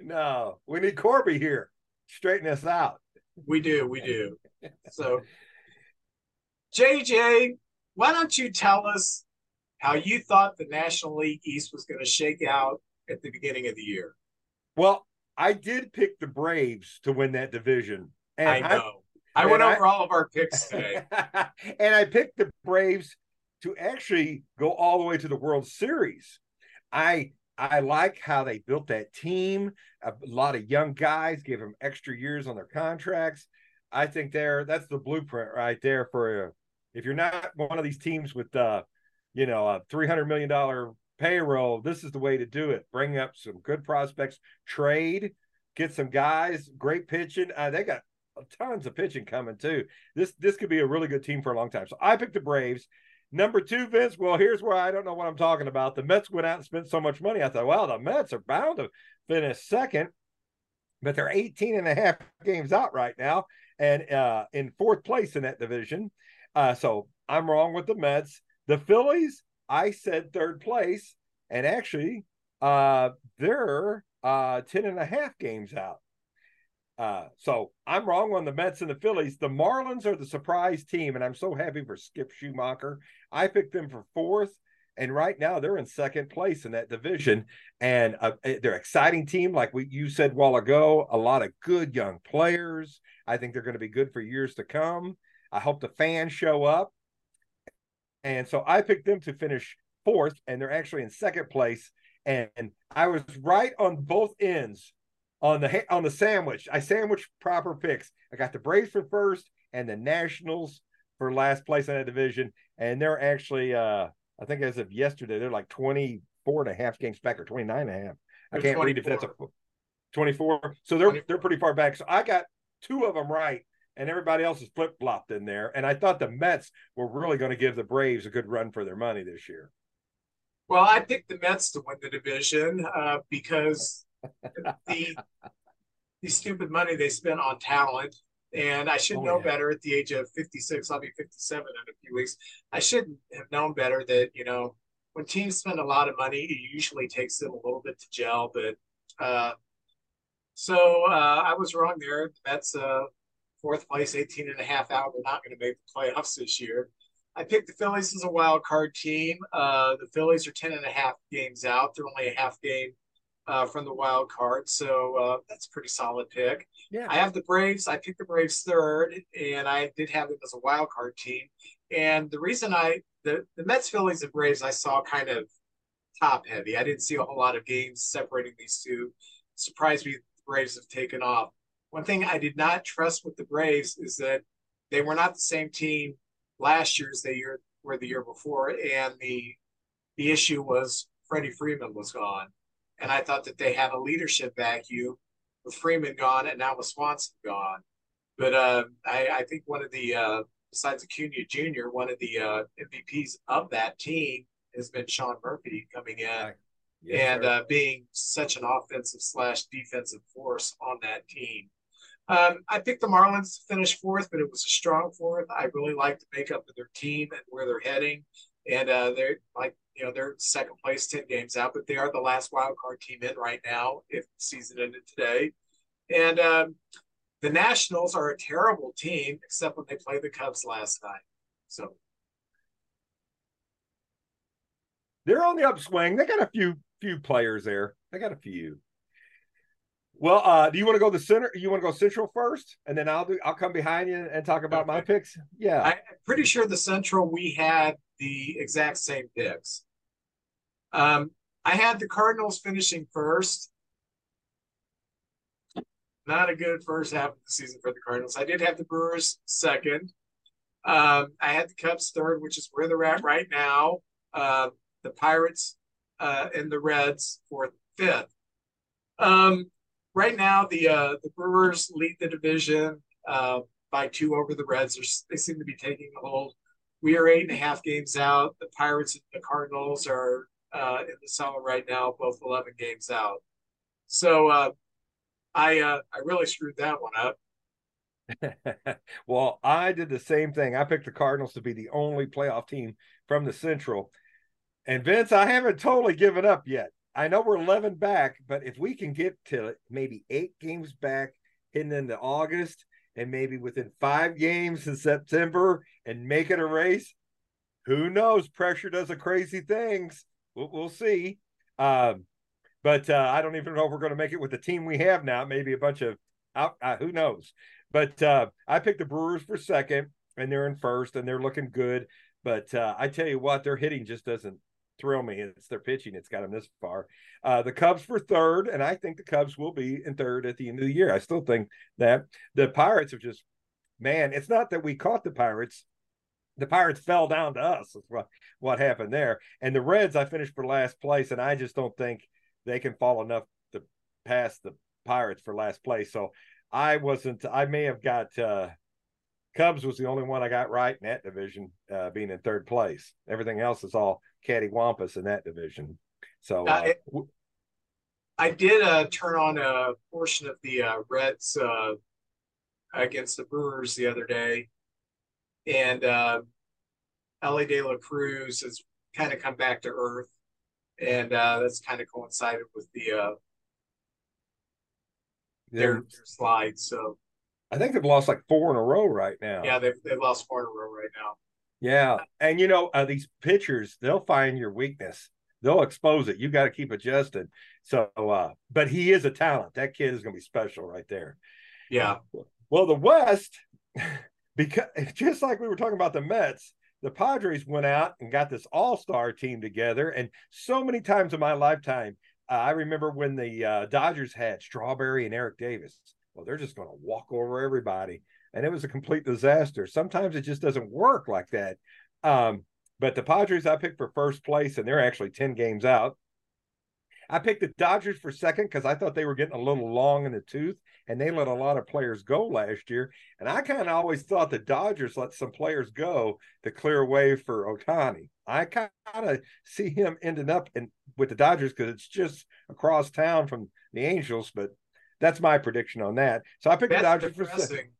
No, we need Corby here. Straighten us out. We do, we do. So, JJ, why don't you tell us how you thought the National League East was going to shake out at the beginning of the year. Well, I did pick the Braves to win that division. And I know. I, I went over I, all of our picks today. and I picked the Braves to actually go all the way to the World Series. I I like how they built that team. A lot of young guys gave them extra years on their contracts. I think they're that's the blueprint right there for a, if you're not one of these teams with uh you know, a $300 million payroll, this is the way to do it. Bring up some good prospects, trade, get some guys, great pitching. Uh, they got tons of pitching coming too. This this could be a really good team for a long time. So I picked the Braves. Number two, Vince. Well, here's where I don't know what I'm talking about. The Mets went out and spent so much money. I thought, well, the Mets are bound to finish second, but they're 18 and a half games out right now and uh, in fourth place in that division. Uh, so I'm wrong with the Mets. The Phillies, I said third place, and actually, uh, they're uh 10 and a half games out. Uh, so I'm wrong on the Mets and the Phillies. The Marlins are the surprise team, and I'm so happy for Skip Schumaker. I picked them for fourth, and right now they're in second place in that division. And uh, eh, they're exciting team, like we you said a while ago. A lot of good young players. I think they're going to be good for years to come. I hope the fans show up. And so I picked them to finish fourth, and they're actually in second place. And I was right on both ends on the on the sandwich. I sandwiched proper picks. I got the Braves for first and the Nationals for last place in that division. And they're actually uh I think as of yesterday, they're like 24 and a half games back or 29 and a half. I can't 24. read if that's a 24. So they're 24. they're pretty far back. So I got two of them right and everybody else is flip flopped in there. And I thought the Mets were really going to give the Braves a good run for their money this year. Well, I picked the Mets to win the division uh, because the the stupid money they spent on talent, and I should oh, know yeah. better at the age of fifty six. I'll be fifty seven in a few weeks. I should have known better that you know when teams spend a lot of money, it usually takes them a little bit to gel. But uh, so uh, I was wrong there. That's uh, fourth place, 18 and a half out. They're not going to make the playoffs this year. I picked the Phillies as a wild card team. Uh, the Phillies are 10 and a half games out. They're only a half game uh, from the wild card. So uh, that's a pretty solid pick. Yeah. I have the Braves. I picked the Braves third, and I did have them as a wild card team. And the reason I the, the Mets, Phillies, and Braves I saw kind of top heavy. I didn't see a whole lot of games separating these two. Surprised me the Braves have taken off. One thing I did not trust with the Braves is that they were not the same team last year as they were the year before, and the the issue was Freddie Freeman was gone, and I thought that they had a leadership vacuum with Freeman gone and now with Swanson gone. But uh, I, I, think one of the uh, besides Acuna Jr., one of the uh, MVPs of that team has been Sean Murphy coming in yes, and uh, being such an offensive slash defensive force on that team. Um, I picked the Marlins to finish fourth, but it was a strong fourth. I really like the makeup of their team and where they're heading. And uh, they're like, you know, they're second place, 10 games out, but they are the last wild card team in right now if the season ended today. And um, the Nationals are a terrible team, except when they played the Cubs last night. So they're on the upswing. They got a few few players there. They got a few. Well, uh, do you want to go the center? You want to go central first, and then I'll do. I'll come behind you and talk about okay. my picks. Yeah, I'm pretty sure the central we had the exact same picks. Um, I had the Cardinals finishing first, not a good first half of the season for the Cardinals. I did have the Brewers second. Um, I had the Cubs third, which is where they're at right now. Uh, the Pirates uh, and the Reds for fifth. Um, right now, the uh, the Brewers lead the division uh, by two over the Reds. They're, they seem to be taking a hold. We are eight and a half games out. The Pirates and the Cardinals are uh, in the summer right now, both 11 games out. So uh, I uh, I really screwed that one up. well, I did the same thing. I picked the Cardinals to be the only playoff team from the Central. And Vince, I haven't totally given up yet. I know we're 11 back, but if we can get to maybe eight games back heading into August and maybe within five games in September and make it a race, who knows? Pressure does a crazy things. We'll, we'll see. Um, but uh, I don't even know if we're going to make it with the team we have now. Maybe a bunch of out, uh, who knows. But uh, I picked the Brewers for second, and they're in first, and they're looking good. But uh, I tell you what, their hitting just doesn't thrill me. It's their pitching; it's got them this far. Uh, the Cubs for third, and I think the Cubs will be in third at the end of the year. I still think that the Pirates are just man. It's not that we caught the Pirates the Pirates fell down to us. What what happened there. And the Reds, I finished for last place, and I just don't think they can fall enough to pass the Pirates for last place. So I wasn't. I may have got uh, Cubs was the only one I got right in that division, uh, being in third place. Everything else is all cattywampus in that division. So uh, it, I did uh, turn on a portion of the uh, Reds uh, against the Brewers the other day, and uh, Elly De La Cruz has kind of come back to earth and uh, that's kind of coincided with the uh, their, their slides. So I think they've lost like four in a row right now. Yeah, they've they've lost four in a row right now. Yeah, and you know uh, these pitchers, they'll find your weakness. They'll expose it. You got to keep adjusting. So, uh, but he is a talent. That kid is going to be special right there. Yeah. Well, the West, because just like we were talking about the Mets, the Padres went out and got this all star team together. And so many times in my lifetime, uh, I remember when the uh, Dodgers had Strawberry and Eric Davis. Well, they're just going to walk over everybody. And it was a complete disaster. Sometimes it just doesn't work like that. Um, but the Padres I picked for first place, and they're actually 10 games out. I picked the Dodgers for second because I thought they were getting a little long in the tooth, and they let a lot of players go last year. And I kind of always thought the Dodgers let some players go to clear way for Ohtani. I kind of see him ending up in with the Dodgers because it's just across town from the Angels. But that's my prediction on that. So I picked that's the Dodgers for second.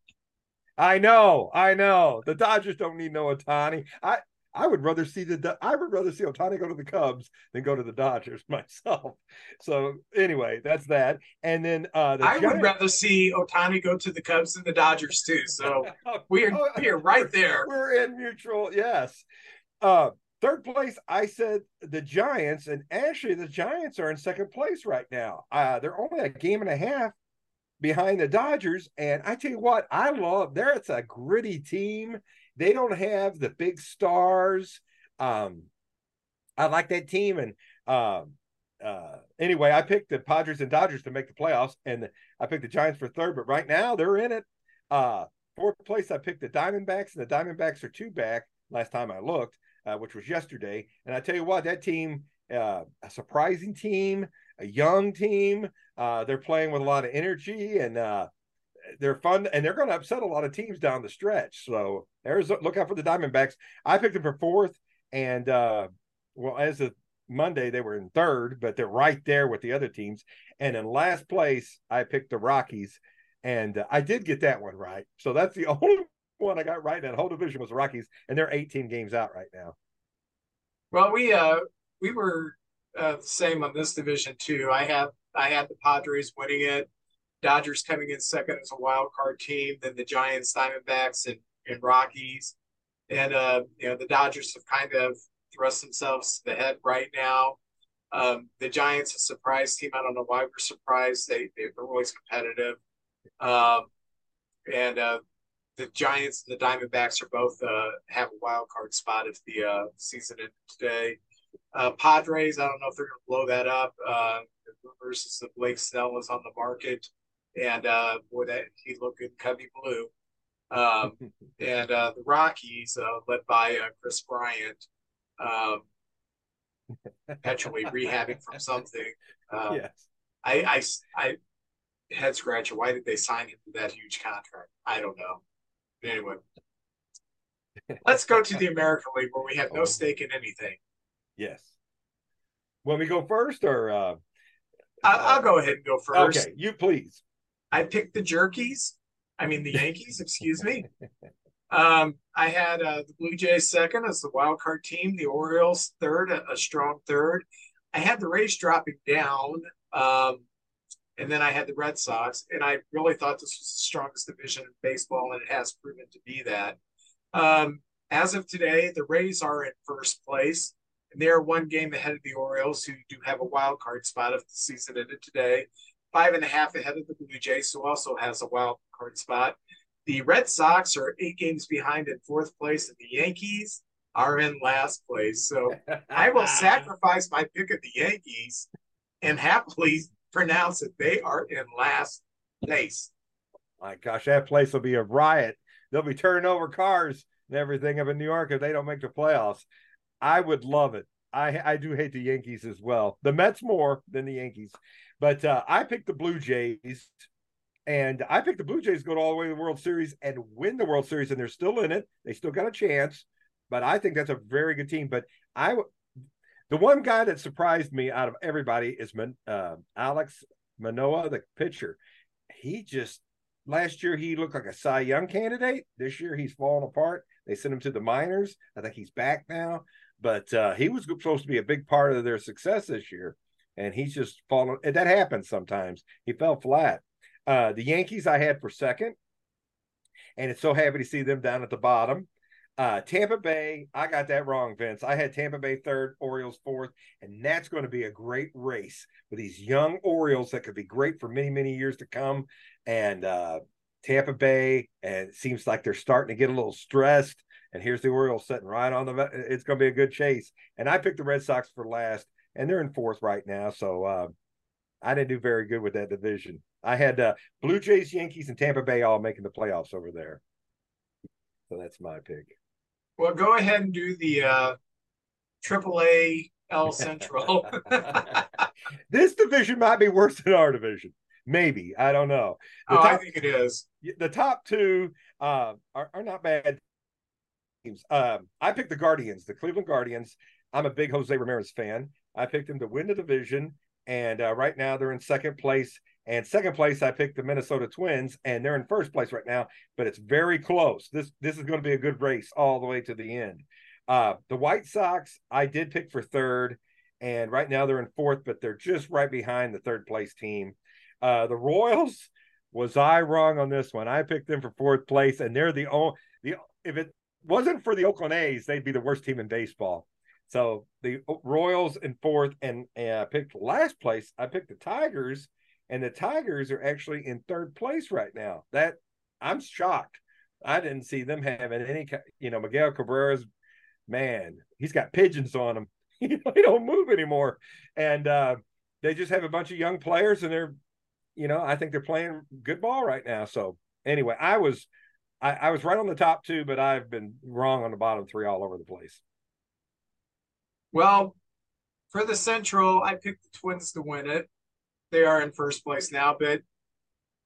I know, I know. The Dodgers don't need no Ohtani. I I would rather see the I would rather see Ohtani go to the Cubs than go to the Dodgers myself. So anyway, that's that. And then uh, the I Giants, would rather see Ohtani go to the Cubs than the Dodgers too. So we're Oh, we're right there. We're in mutual, yes. Uh, third place, I said the Giants, and actually the Giants are in second place right now. Uh, they're only a game and a half behind the Dodgers, and I tell you what, I love there. It's a gritty team. They don't have the big stars. Um, I like that team, and um, uh, anyway, I picked the Padres and Dodgers to make the playoffs, and I picked the Giants for third. But right now, they're in it. Uh, fourth place, I picked the Diamondbacks, and the Diamondbacks are two back. Last time I looked, uh, which was yesterday, and I tell you what, that team, uh, a surprising team, a young team. Uh, they're playing with a lot of energy, and uh, they're fun, and they're going to upset a lot of teams down the stretch. So there's look out for the Diamondbacks. I picked them for fourth, and uh, well, as of Monday, they were in third, but they're right there with the other teams. And in last place, I picked the Rockies, and uh, I did get that one right. So that's the only one I got right that whole division was the Rockies, and they're 18 games out right now. Well, we uh we were uh, same on this division too. I have I had the Padres winning it, Dodgers coming in second as a wild card team, then the Giants, Diamondbacks, and, and Rockies, and uh you know the Dodgers have kind of thrust themselves to the head right now. Um, the Giants, a surprise team. I don't know why we're surprised. They they're always competitive, um, and uh, the Giants and the Diamondbacks are both uh, have a wild card spot if the uh, season ended today. Uh, Padres, I don't know if they're going to blow that up. Versus the Blake Snell is on the market, and uh, boy, that he looked good, Cubby Blue. Um, and uh, the Rockies, uh, led by uh, Kris Bryant, um, perpetually rehabbing from something. Um, yes. I, I, I head scratcher. Why did they sign him to that huge contract? I don't know. But anyway, let's go to the American League where we have no Oh. stake in anything. Yes. When we go first or uh I, I'll go ahead and go first. okay, you please. I picked the Jerkies. I mean the Yankees. excuse me. Um, I had uh, the Blue Jays second as the wild card team. The Orioles third, a, a strong third. I had the Rays dropping down, um, and then I had the Red Sox. And I really thought this was the strongest division in baseball, and it has proven to be that. Um, as of today, the Rays are in first place, and they are one game ahead of the Orioles, who do have a wild card spot if the season ended today. Five and a half ahead of the Blue Jays, who also has a wild card spot. The Red Sox are eight games behind in fourth place, and the Yankees are in last place. So I will sacrifice my pick of the Yankees and happily pronounce that they are in last place. My gosh, that place will be a riot. They'll be turning over cars and everything up in New York if they don't make the playoffs. I would love it. I I do hate the Yankees as well. The Mets more than the Yankees, but uh, I picked the Blue Jays, and I picked the Blue Jays go all the way to the World Series and win the World Series, and they're still in it. They still got a chance, but I think that's a very good team. But I, the one guy that surprised me out of everybody is Man, uh, Alex Manoah, the pitcher. He just last year he looked like a Cy Young candidate. This year he's fallen apart. They sent him to the minors. I think he's back now, but uh, he was supposed to be a big part of their success this year, and he's just fallen. And that happens sometimes. He fell flat. Uh, the Yankees I had for second, and it's so happy to see them down at the bottom. Uh, Tampa Bay, I got that wrong, Vince. I had Tampa Bay third, Orioles fourth, and that's going to be a great race with these young Orioles that could be great for many, many years to come. And uh, Tampa Bay, and it seems like they're starting to get a little stressed. And here's the Orioles sitting right on the. It's going to be a good chase. And I picked the Red Sox for last, and they're in fourth right now. So uh, I didn't do very good with that division. I had uh, Blue Jays, Yankees, and Tampa Bay all making the playoffs over there. So that's my pick. Well, go ahead and do the uh, AAA L Central. this division might be worse than our division. Maybe I don't know. The oh, I think it is. the top two uh, are, are not bad teams. Um, I picked the Guardians, the Cleveland Guardians. I'm a big Jose Ramirez fan. I picked them to win the division, and uh, right now they're in second place. And second place, I picked the Minnesota Twins, and they're in first place right now. But it's very close. This this is going to be a good race all the way to the end. Uh, the White Sox, I did pick for third, and right now they're in fourth, but they're just right behind the third place team. Uh, the Royals, was I wrong on this one? I picked them for fourth place, and they're the only the if it wasn't for the Oakland A's, they'd be the worst team in baseball. So the Royals in fourth, and uh, picked last place. I picked the Tigers, and the Tigers are actually in third place right now. That I'm shocked. I didn't see them having any. You know, Miguel Cabrera's man, he's got pigeons on him. they don't move anymore, and uh, they just have a bunch of young players, and they're, you know, I think they're playing good ball right now. So anyway, I was, I, I was right on the top two, but I've been wrong on the bottom three all over the place. Well, for the Central, I picked the Twins to win it. They are in first place now, but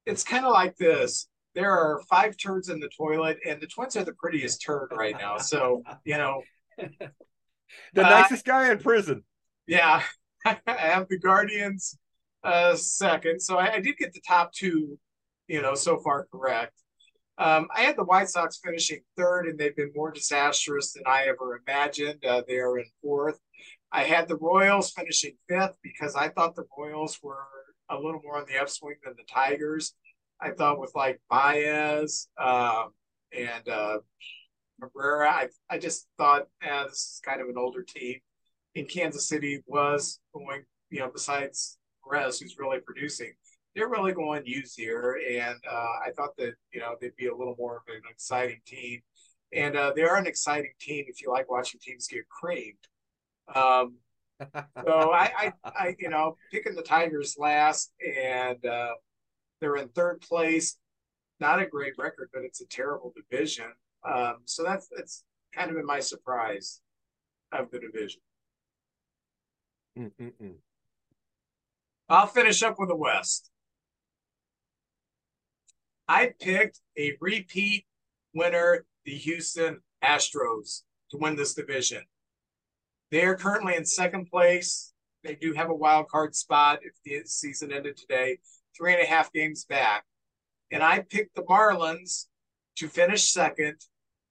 it's kind of like this. There are five turds in the toilet, and the Twins are the prettiest turd right now. So, you know, the uh, nicest guy in prison. Yeah, I have the Guardians uh, second. So I, I, did get the top two, you know, so far correct. Um, I had the White Sox finishing third, and they've been more disastrous than I ever imagined. Uh, they are in fourth. I had the Royals finishing fifth because I thought the Royals were a little more on the upswing than the Tigers. I thought with like Baez um, and uh, Cabrera, I, I just thought as eh, kind of an older team. In Kansas City was going, you know, besides Perez, who's really producing, they're really going to use here. And uh, I thought that, you know, they'd be a little more of an exciting team. And uh, they are an exciting team if you like watching teams get creamed. Um, so I, I, I, you know, picking the Tigers last, and uh, they're in third place. Not a great record, but it's a terrible division. Um, so that's that's kind of been my surprise of the division. Mm-mm-mm. I'll finish up with the West. I picked a repeat winner, the Houston Astros, to win this division. They are currently in second place. They do have a wild card spot if the season ended today, three and a half games back. And I picked the Marlins to finish second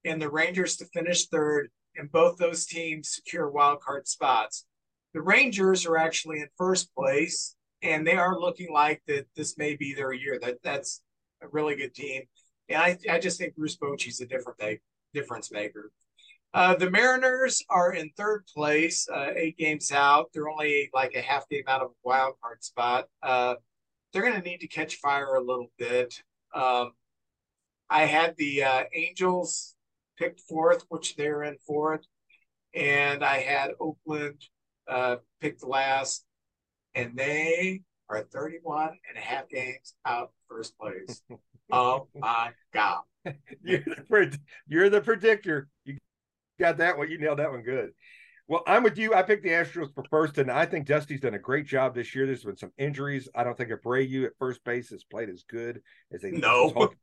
and the Rangers to finish third, and both those teams secure wild card spots. The Rangers are actually in first place, and they are looking like that this may be their year. That that's a really good team, and I, I just think Bruce Bochy's a different make, difference maker. Uh, the Mariners are in third place, uh, eight games out. They're only like a half game out of a wild card spot. Uh, they're going to need to catch fire a little bit. Um, I had the uh, Angels picked fourth, which they're in fourth, and I had Oakland uh, picked last, and they are 31 and a half games out first place. oh my God. You're the, you're the predictor. You got that one. You nailed that one good. Well, I'm with you. I picked the Astros for first, and I think Dusty's done a great job this year. There's been some injuries. I don't think Abreu at first base has played as good as they no. Talk.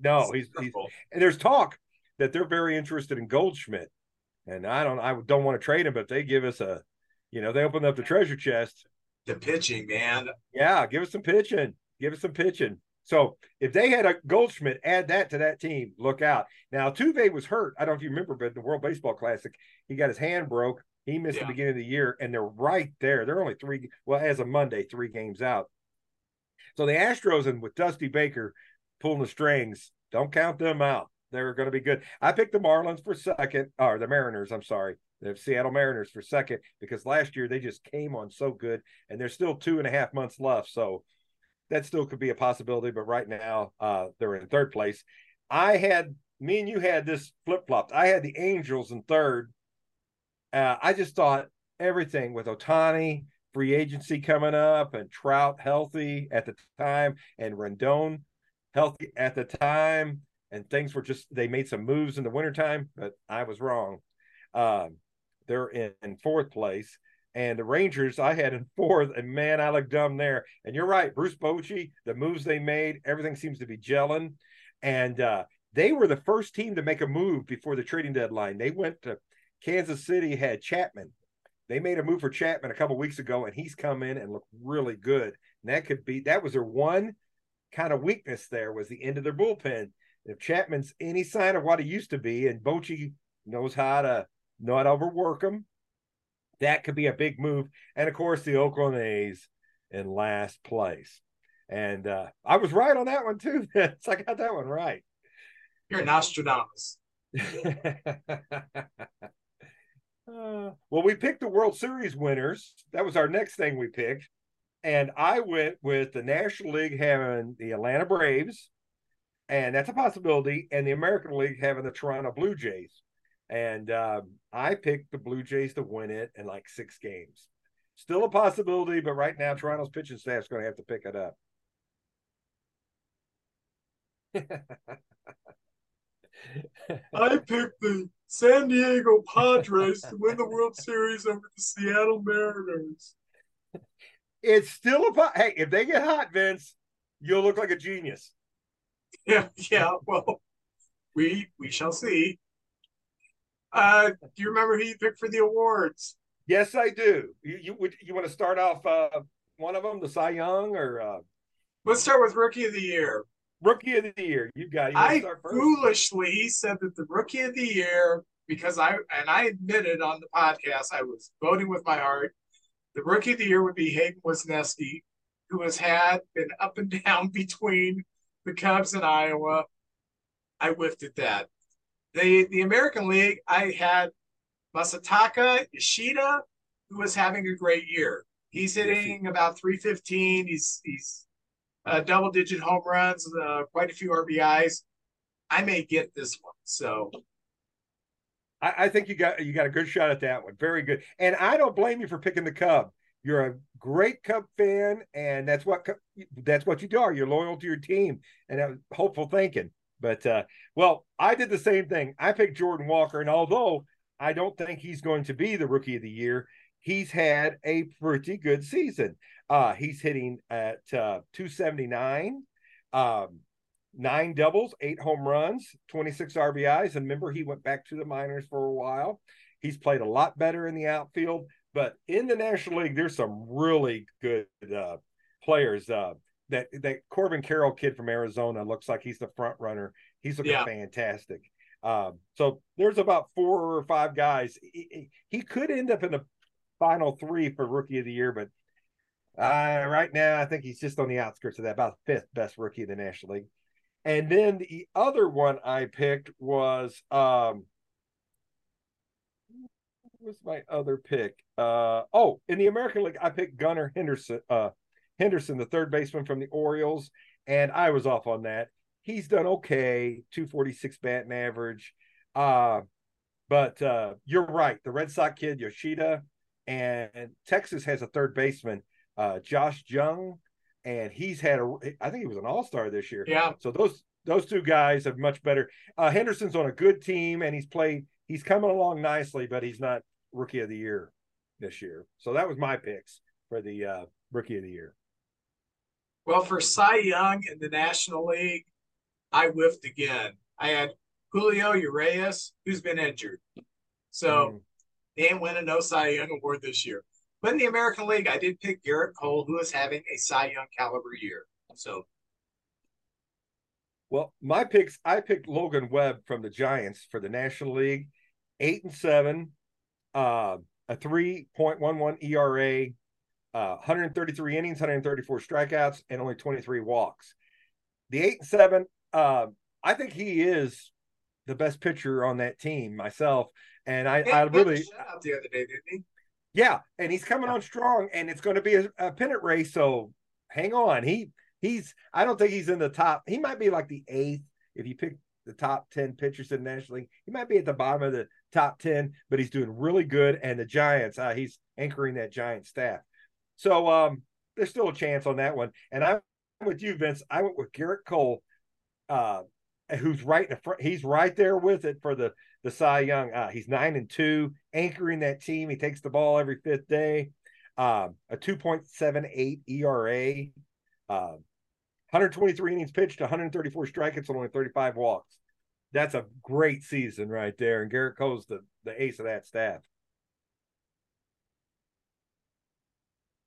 No, he's, he's and there's talk that they're very interested in Goldschmidt, and I don't I don't want to trade him, but they give us a, you know, they open up the treasure chest. The pitching, man. Yeah, give us some pitching. Give us some pitching. So if they had a Goldschmidt, add that to that team. Look out. Now Tuve was hurt. I don't know if you remember, but the World Baseball Classic, he got his hand broke. He missed yeah. the beginning of the year, and they're right there. They're only three. Well, as of Monday, three games out. So the Astros and with Dusty Baker pulling the strings, don't count them out. They're going to be good. I picked the Marlins for second, or the Mariners. I'm sorry, the Seattle Mariners for second because last year they just came on so good, and there's still two and a half months left. So that still could be a possibility, but right now uh, they're in third place. I had me and you had this flip flopped. I had the Angels in third. Uh, I just thought everything with Ohtani, free agency coming up and Trout healthy at the time and Rendon healthy at the time and things were just they made some moves in the wintertime, but I was wrong. Um, they're in, in fourth place and the Rangers I had in fourth, and man, I look dumb there. And you're right, Bruce Bochy, the moves they made, everything seems to be gelling. And uh, they were the first team to make a move before the trading deadline. They went to Kansas City, had Chapman. They made a move for Chapman a couple weeks ago, and he's come in and looked really good. And that could be that was their one kind of weakness there was the end of their bullpen. If Chapman's any sign of what he used to be, and Bochy knows how to not overwork them. That could be a big move. And of course, the Oakland A's in last place. And uh, I was right on that one too. Vince. I got that one right. You're Nostradamus. Uh, well, we picked the World Series winners. That was our next thing we picked. And I went with the National League having the Atlanta Braves, and that's a possibility, and the American League having the Toronto Blue Jays. And um, I picked the Blue Jays to win it in like six games. Still a possibility, but right now Toronto's pitching staff is going to have to pick it up. I picked the San Diego Padres to win the World Series over the Seattle Mariners. It's still a hey. If they get hot, Vince, you'll look like a genius. Yeah, yeah. Well, we we shall see. Uh, do you remember who you picked for the awards? Yes, I do. You you would you want to start off uh, one of them, the Cy Young, or uh... let's start with Rookie of the Year. Rookie of the Year. You got. You I foolishly said that the Rookie of the Year because I and I admitted on the podcast I was voting with my heart. The Rookie of the Year would be Hayden Wesneski, who has had been up and down between the Cubs and Iowa. I whiffed at that. The the American League, I had Masataka Yoshida, who was having a great year. He's hitting about 315. He's he's uh, double digit home runs, uh, quite a few RBIs. I may get this one. So I, I, think you got you got a good shot at that one. Very good. And I don't blame you for picking the Cub. You're a great Cub fan, and that's what that's what you do. You're loyal to your team, and hopeful thinking. But uh, well, I did the same thing. I picked Jordan Walker, and although I don't think he's going to be the rookie of the year, he's had a pretty good season. Uh, he's hitting at uh, 279, um, nine doubles, eight home runs, 26 RBIs. And remember, he went back to the minors for a while. He's played a lot better in the outfield, but in the National League, there's some really good uh, players. That that Corbin Carroll kid from Arizona looks like he's the front runner. He's looking yeah. fantastic. Um, so there's about four or five guys. He, he, could end up in the final three for rookie of the year, but uh, right now I think he's just on the outskirts of that, about fifth best rookie in the National League. And then the other one I picked was um what was my other pick? Uh oh, in the American League, I picked Gunnar Henderson, uh Henderson, the third baseman from the Orioles, and I was off on that. He's done okay, 246 batting average. Uh but uh you're right, the Red Sox kid Yoshida and Texas has a third baseman, uh, Josh Jung, and he's had a. I think he was an All Star this year. Yeah. So those those two guys have much better. Uh, Henderson's on a good team, and he's played. He's coming along nicely, but he's not Rookie of the Year this year. So that was my picks for the uh, Rookie of the Year. Well, for Cy Young in the National League, I whiffed again. I had Julio Urias, who's been injured. So mm. He ain't winning no Cy Young award this year. But in the American League, I did pick Gerrit Cole, who is having a Cy Young caliber year. So, well, my picks, I picked Logan Webb from the Giants for the National League, eight and seven, uh, a three point one one ERA, uh, 133 innings, 134 strikeouts, and only 23 walks. The eight and seven, uh, I think he is the best pitcher on that team myself. And I, I really out the other day, didn't he? Yeah, and he's coming on strong, and it's going to be a, a pennant race. So hang on. He he's I don't think he's in the top. He might be like the eighth if you pick the top 10 pitchers in the National League. He might be at the bottom of the top 10, but he's doing really good. And the Giants, uh, he's anchoring that Giant staff. So um, there's still a chance on that one. And I'm with you, Vince. I went with Gerrit Cole, uh, who's right in the front. He's right there with it for the the Cy Young. Uh, he's nine and two, anchoring that team. He takes the ball every fifth day. Um, a 2.78 ERA, uh, 123 innings pitched, 134 strikeouts, and only 35 walks. That's a great season right there. And Gerrit Cole's the, the ace of that staff.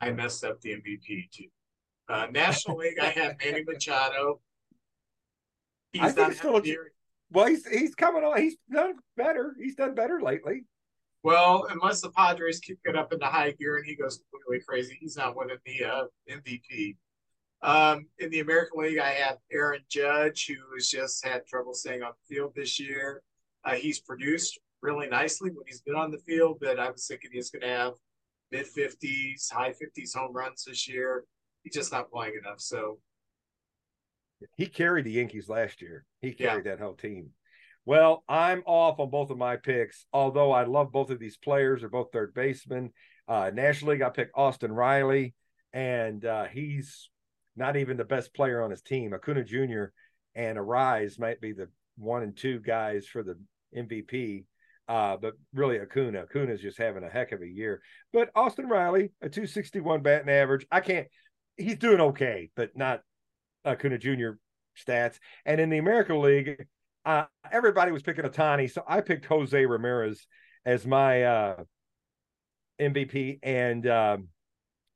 I messed up the MVP too. Uh, National League, I have Manny Machado. He's I think still well, he's he's coming on. He's done better. He's done better lately. Well, unless the Padres kick it up into high gear and he goes completely crazy, he's not winning the uh, MVP. Um, in the American League, I have Aaron Judge, who has just had trouble staying on the field this year. Uh, he's produced really nicely when he's been on the field, but I was thinking he's going to have mid 50s, high 50s home runs this year. He's just not playing enough. So he carried the Yankees last year. He carried yeah. that whole team. Well, I'm off on both of my picks, although I love both of these players. They're both third basemen. Uh, National League, I picked Austin Riley, and uh, he's not even the best player on his team. Acuna Jr. and Arraez might be the one and two guys for the MVP. Uh, but really Acuna. Acuna's just having a heck of a year. But Austin Riley, a 261 batting average. I can't he's doing okay, but not Acuna Jr. stats. And in the American League, uh, everybody was picking Ohtani, so I picked Jose Ramirez as my uh, MVP. And um,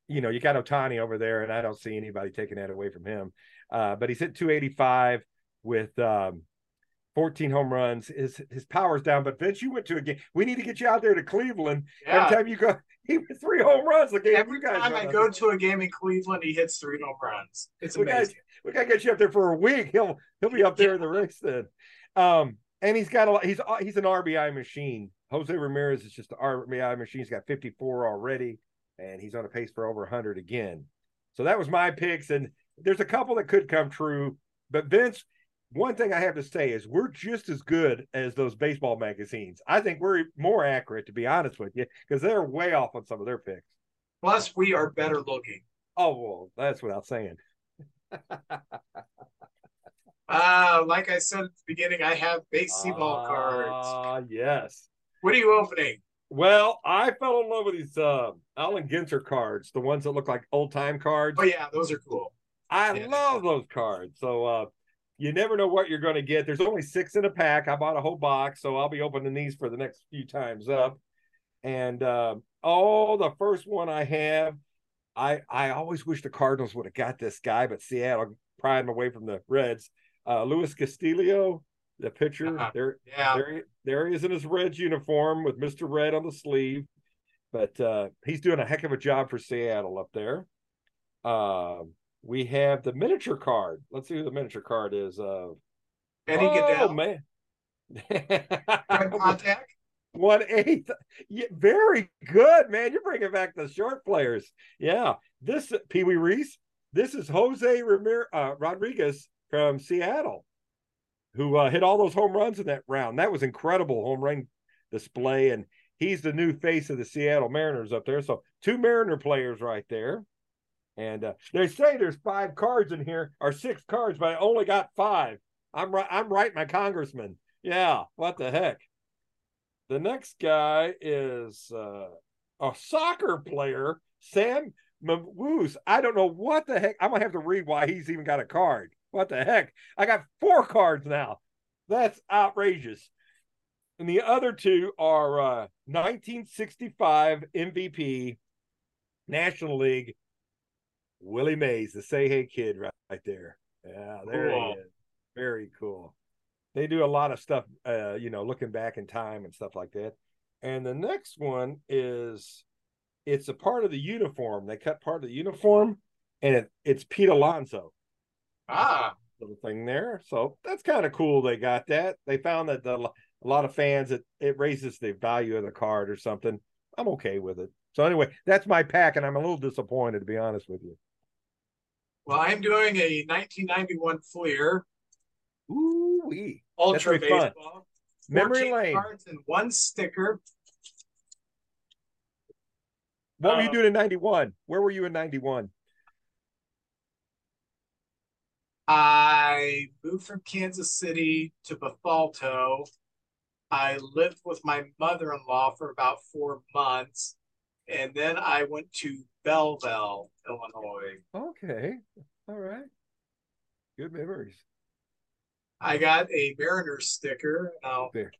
you know, you got Ohtani over there, and I don't see anybody taking that away from him. Uh, but he's hit 285 with um, 14 home runs. His his power's down. But Vince, you went to a game. We need to get you out there to Cleveland. Yeah. Every time you go, he was three home runs. The game Every time I go to a game in Cleveland, he hits three home runs. It's we amazing. Gotta, we gotta get you up there for a week. He'll he'll be up there yeah. in the race then. Um, and he's got a lot. He's he's an RBI machine. Jose Ramirez is just an RBI machine. He's got 54 already and he's on a pace for over 100 again. So that was my picks, and there's a couple that could come true. But Vince, one thing I have to say is we're just as good as those baseball magazines. I think we're more accurate, to be honest with you, because they're way off on some of their picks. Plus, we are better looking. Oh well, that's without saying. uh, like I said at the beginning, I have baseball uh, cards. Ah, yes. What are you opening? Well, I fell in love with these uh, Allen Ginter cards, the ones that look like old time cards. Oh yeah, those are cool. I yeah. love those cards. So uh, you never know what you're going to get. There's only six in a pack. I bought a whole box, so I'll be opening these for the next few times up. And uh, oh, the first one I have, I I always wish the Cardinals would have got this guy, but Seattle pried him away from the Reds. Uh, Luis Castillo, the pitcher. Uh-huh. There, yeah. there, there he is in his Reds uniform with Mister Red on the sleeve. But uh, he's doing a heck of a job for Seattle up there. Uh, we have the miniature card. Let's see who the miniature card is. Uh, Eddie oh, Gaedel. man. contact. One eighth. Yeah, very good, man. You're bringing back the short players. Yeah. This Pee Wee Reese. This is Jose Ramirez, uh, Rodriguez from Seattle who uh, hit all those home runs in that round. That was incredible home run display, and he's the new face of the Seattle Mariners up there. So two Mariner players right there. And uh, they say there's five cards in here, or six cards, but I only got five. I'm right. I'm right, my congressman. Yeah, what the heck? The next guy is uh, a soccer player, Sam Mawoos. I don't know what the heck. I'm gonna have to read why he's even got a card. What the heck? I got four cards now. That's outrageous. And the other two are uh, 1965 MVP National League Willie Mays, the Say Hey Kid, right, there. Yeah, there cool. he is. Very cool. They do a lot of stuff, uh, you know, looking back in time and stuff like that. And the next one is it's a part of the uniform. They cut part of the uniform, and it, it's Pete Alonso. Ah, little thing there. So that's kind of cool. They got that. They found that the, a lot of fans it it raises the value of the card or something. I'm okay with it. So anyway, that's my pack, and I'm a little disappointed to be honest with you. Well, I'm doing a 1991 Fleer. Ooh wee! Ultra baseball. Fun. Memory lane. Cards and one sticker. What were you uh, doing in 91? Where were you in 91? I moved from Kansas City to Bethalto. I lived with my mother in law for about four months. And then I went to Belleville, Illinois. Okay. All right. Good memories. I got a Mariner sticker. I'll there.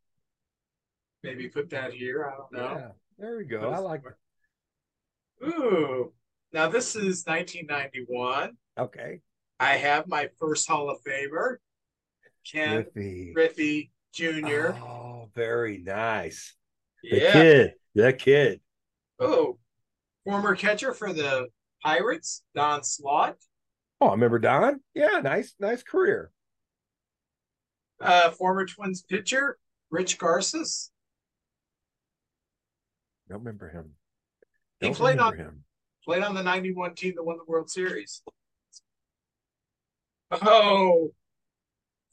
maybe put that here. I don't know. Yeah, there we go. I like it. Ooh. Now this is 1991. Okay. I have my first Hall of Famer, Ken Griffey, Griffey Jr. Oh, very nice. The yeah. kid. The kid. Oh, former catcher for the Pirates, Don Slaught. Oh, I remember Don. Yeah, nice, nice career. Uh, former Twins pitcher, Rich Garces. Don't remember him. He Don't played on him. played on the 91 team that won the World Series. Oh,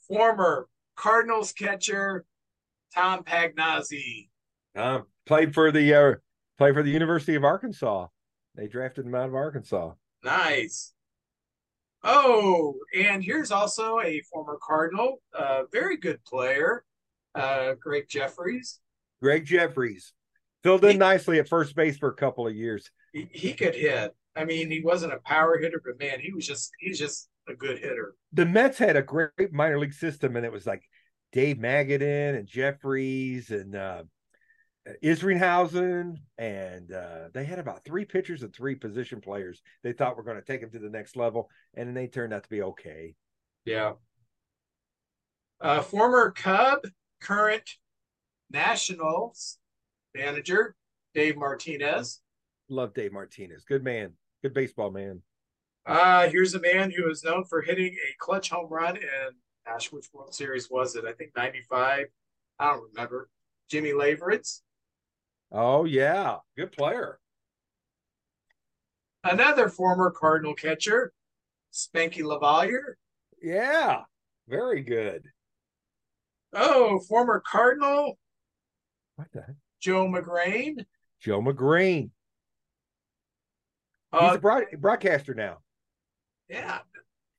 former Cardinals catcher, Tom Pagnozzi. Um, played for the uh, played for the University of Arkansas. They drafted him out of Arkansas. Nice. Oh, and here's also a former Cardinal, uh, very good player, uh, Gregg Jefferies. Gregg Jefferies filled in He- nicely at first base for a couple of years. He, he could hit. I mean, he wasn't a power hitter, but man, he was just he's just a good hitter. The Mets had a great minor league system, and it was like Dave Magadan and Jefferies and uh, Isringhausen, and uh, they had about three pitchers and three position players they thought were going to take them to the next level, and then they turned out to be okay. Yeah. Uh, former Cub, current Nationals manager Dave Martinez. Love Dave Martinez, good man, good baseball man. Uh, here's a man who is known for hitting a clutch home run in, gosh, which World Series was it? I think 95. I don't remember. Jimmy Leyritz. Oh yeah, good player. Another former Cardinal catcher, Spanky LaValliere. Yeah, very good. Oh, former Cardinal, What the heck? Joe Magrane. Joe Magrane. He's Uh, a broad, broadcaster now. yeah,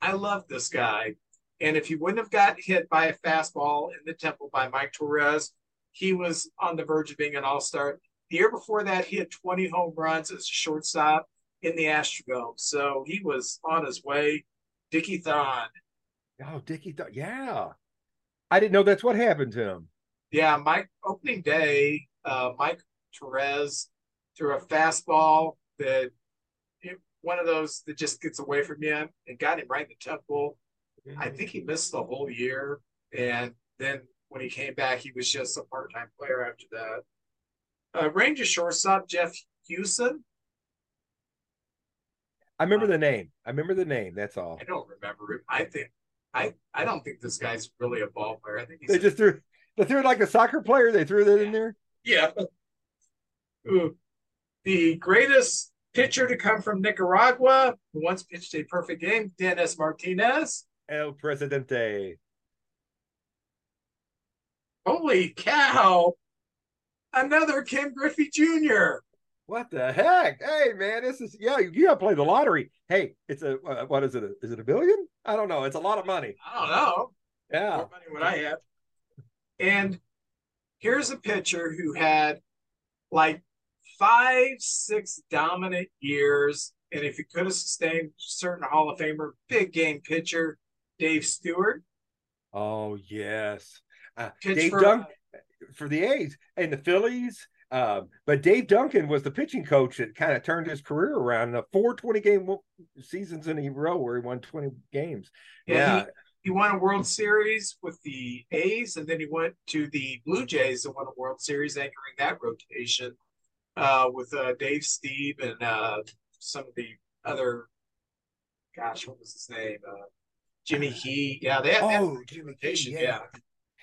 I love this guy. And if he wouldn't have got hit by a fastball in the temple by Mike Torrez, he was on the verge of being an all star. The year before that, he had 20 home runs as a shortstop in the Astrodome. So he was on his way. Dickie Thon. Oh, Dickie, Thon. yeah. I didn't know that's what happened to him. Yeah, Mike, opening day, uh, Mike Torrez threw a fastball that it, one of those that just gets away from you and got him right in the temple. I think he missed the whole year. And then when he came back, he was just a part time player after that. Uh, Rangers shortstop Jeff Huson. I remember the name. I remember the name. That's all. I don't remember him. I think I I don't think this guy's really a ball player. I think he's They just threw. They threw it like a soccer player. They threw that in there. yeah. Ooh. The greatest pitcher to come from Nicaragua, who once pitched a perfect game, Dennis Martinez. El Presidente. Holy cow! Another Ken Griffey Jr. What the heck? Hey man, this is yeah. You, you got to play the lottery. Hey, it's a uh, what is it? Is it a billion? I don't know. It's a lot of money. I don't know. Yeah. more money would I have? And here's a pitcher who had like five, six dominant years. And if he could have sustained certain Hall of Famer, big game pitcher, Dave Stewart. Oh yes. Uh, Dave for, for the A's and the Phillies. Um, but Dave Duncan was the pitching coach that kind of turned his career around. The four 20 game seasons in a row where he won 20 games. Yeah. He, he won a World Series with the A's, and then he went to the Blue Jays and won a World Series, anchoring that rotation uh, with uh, Dave Stieb and uh, some of the other. Gosh, what was his name? Uh, Jimmy Key. Yeah, they had that Oh, Jimmy Key, rotation. yeah. yeah.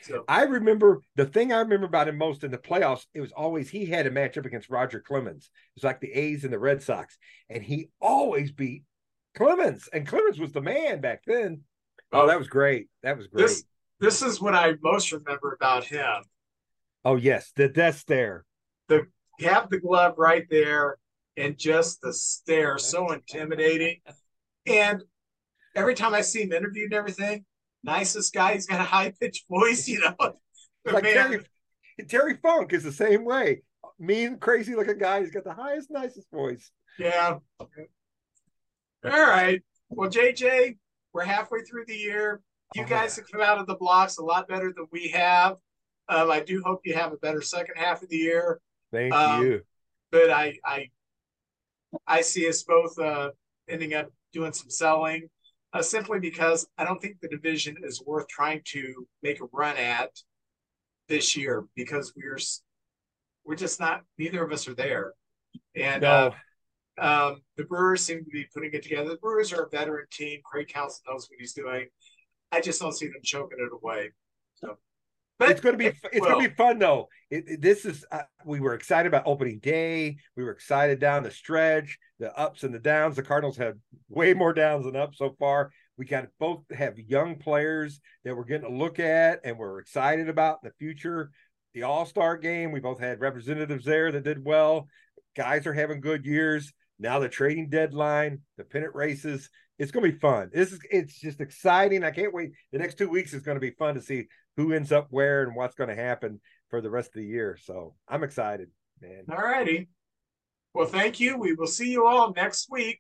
So I remember the thing I remember about him most in the playoffs. It was always he had a matchup against Roger Clemens. It was like the A's and the Red Sox, and he always beat Clemens. And Clemens was the man back then. Oh, that was great. That was great. this this is what I most remember about him. oh yes, the that's there. The have the glove right there, and just the stare, so intimidating. And every time I see him interviewed and everything, nicest guy. He's got a high pitched voice, you know. Like Terry, Terry Funk is the same way. Mean, crazy looking guy. He's got the highest, nicest voice. yeah. All right. Well, JJ, we're halfway through the year. You Oh, guys yeah. have come out of the blocks a lot better than we have. Um, I do hope you have a better second half of the year. Thank Um, you. but I I I see us both uh, ending up doing some selling, uh, simply because I don't think the division is worth trying to make a run at this year because we're we're just not. Neither of us are there, and No, uh, um, the Brewers seem to be putting it together. The Brewers are a veteran team. Craig Counsell knows what he's doing. I just don't see them choking it away. So, it's going to be it's will. going to be fun though. It, it- this is uh, we were excited about opening day. We were excited down the stretch, the ups and the downs. The Cardinals had way more downs than ups so far. We got both have young players that we're getting to look at and we're excited about in the future. The All Star game, we both had representatives there that did well. Guys are having good years. Now the trading deadline, the pennant races. It's going to be fun. This is it's just exciting. I can't wait. The next two weeks is going to be fun to see who ends up where and what's going to happen for the rest of the year. So I'm excited, man. All righty. Well, thank you. We will see you all next week.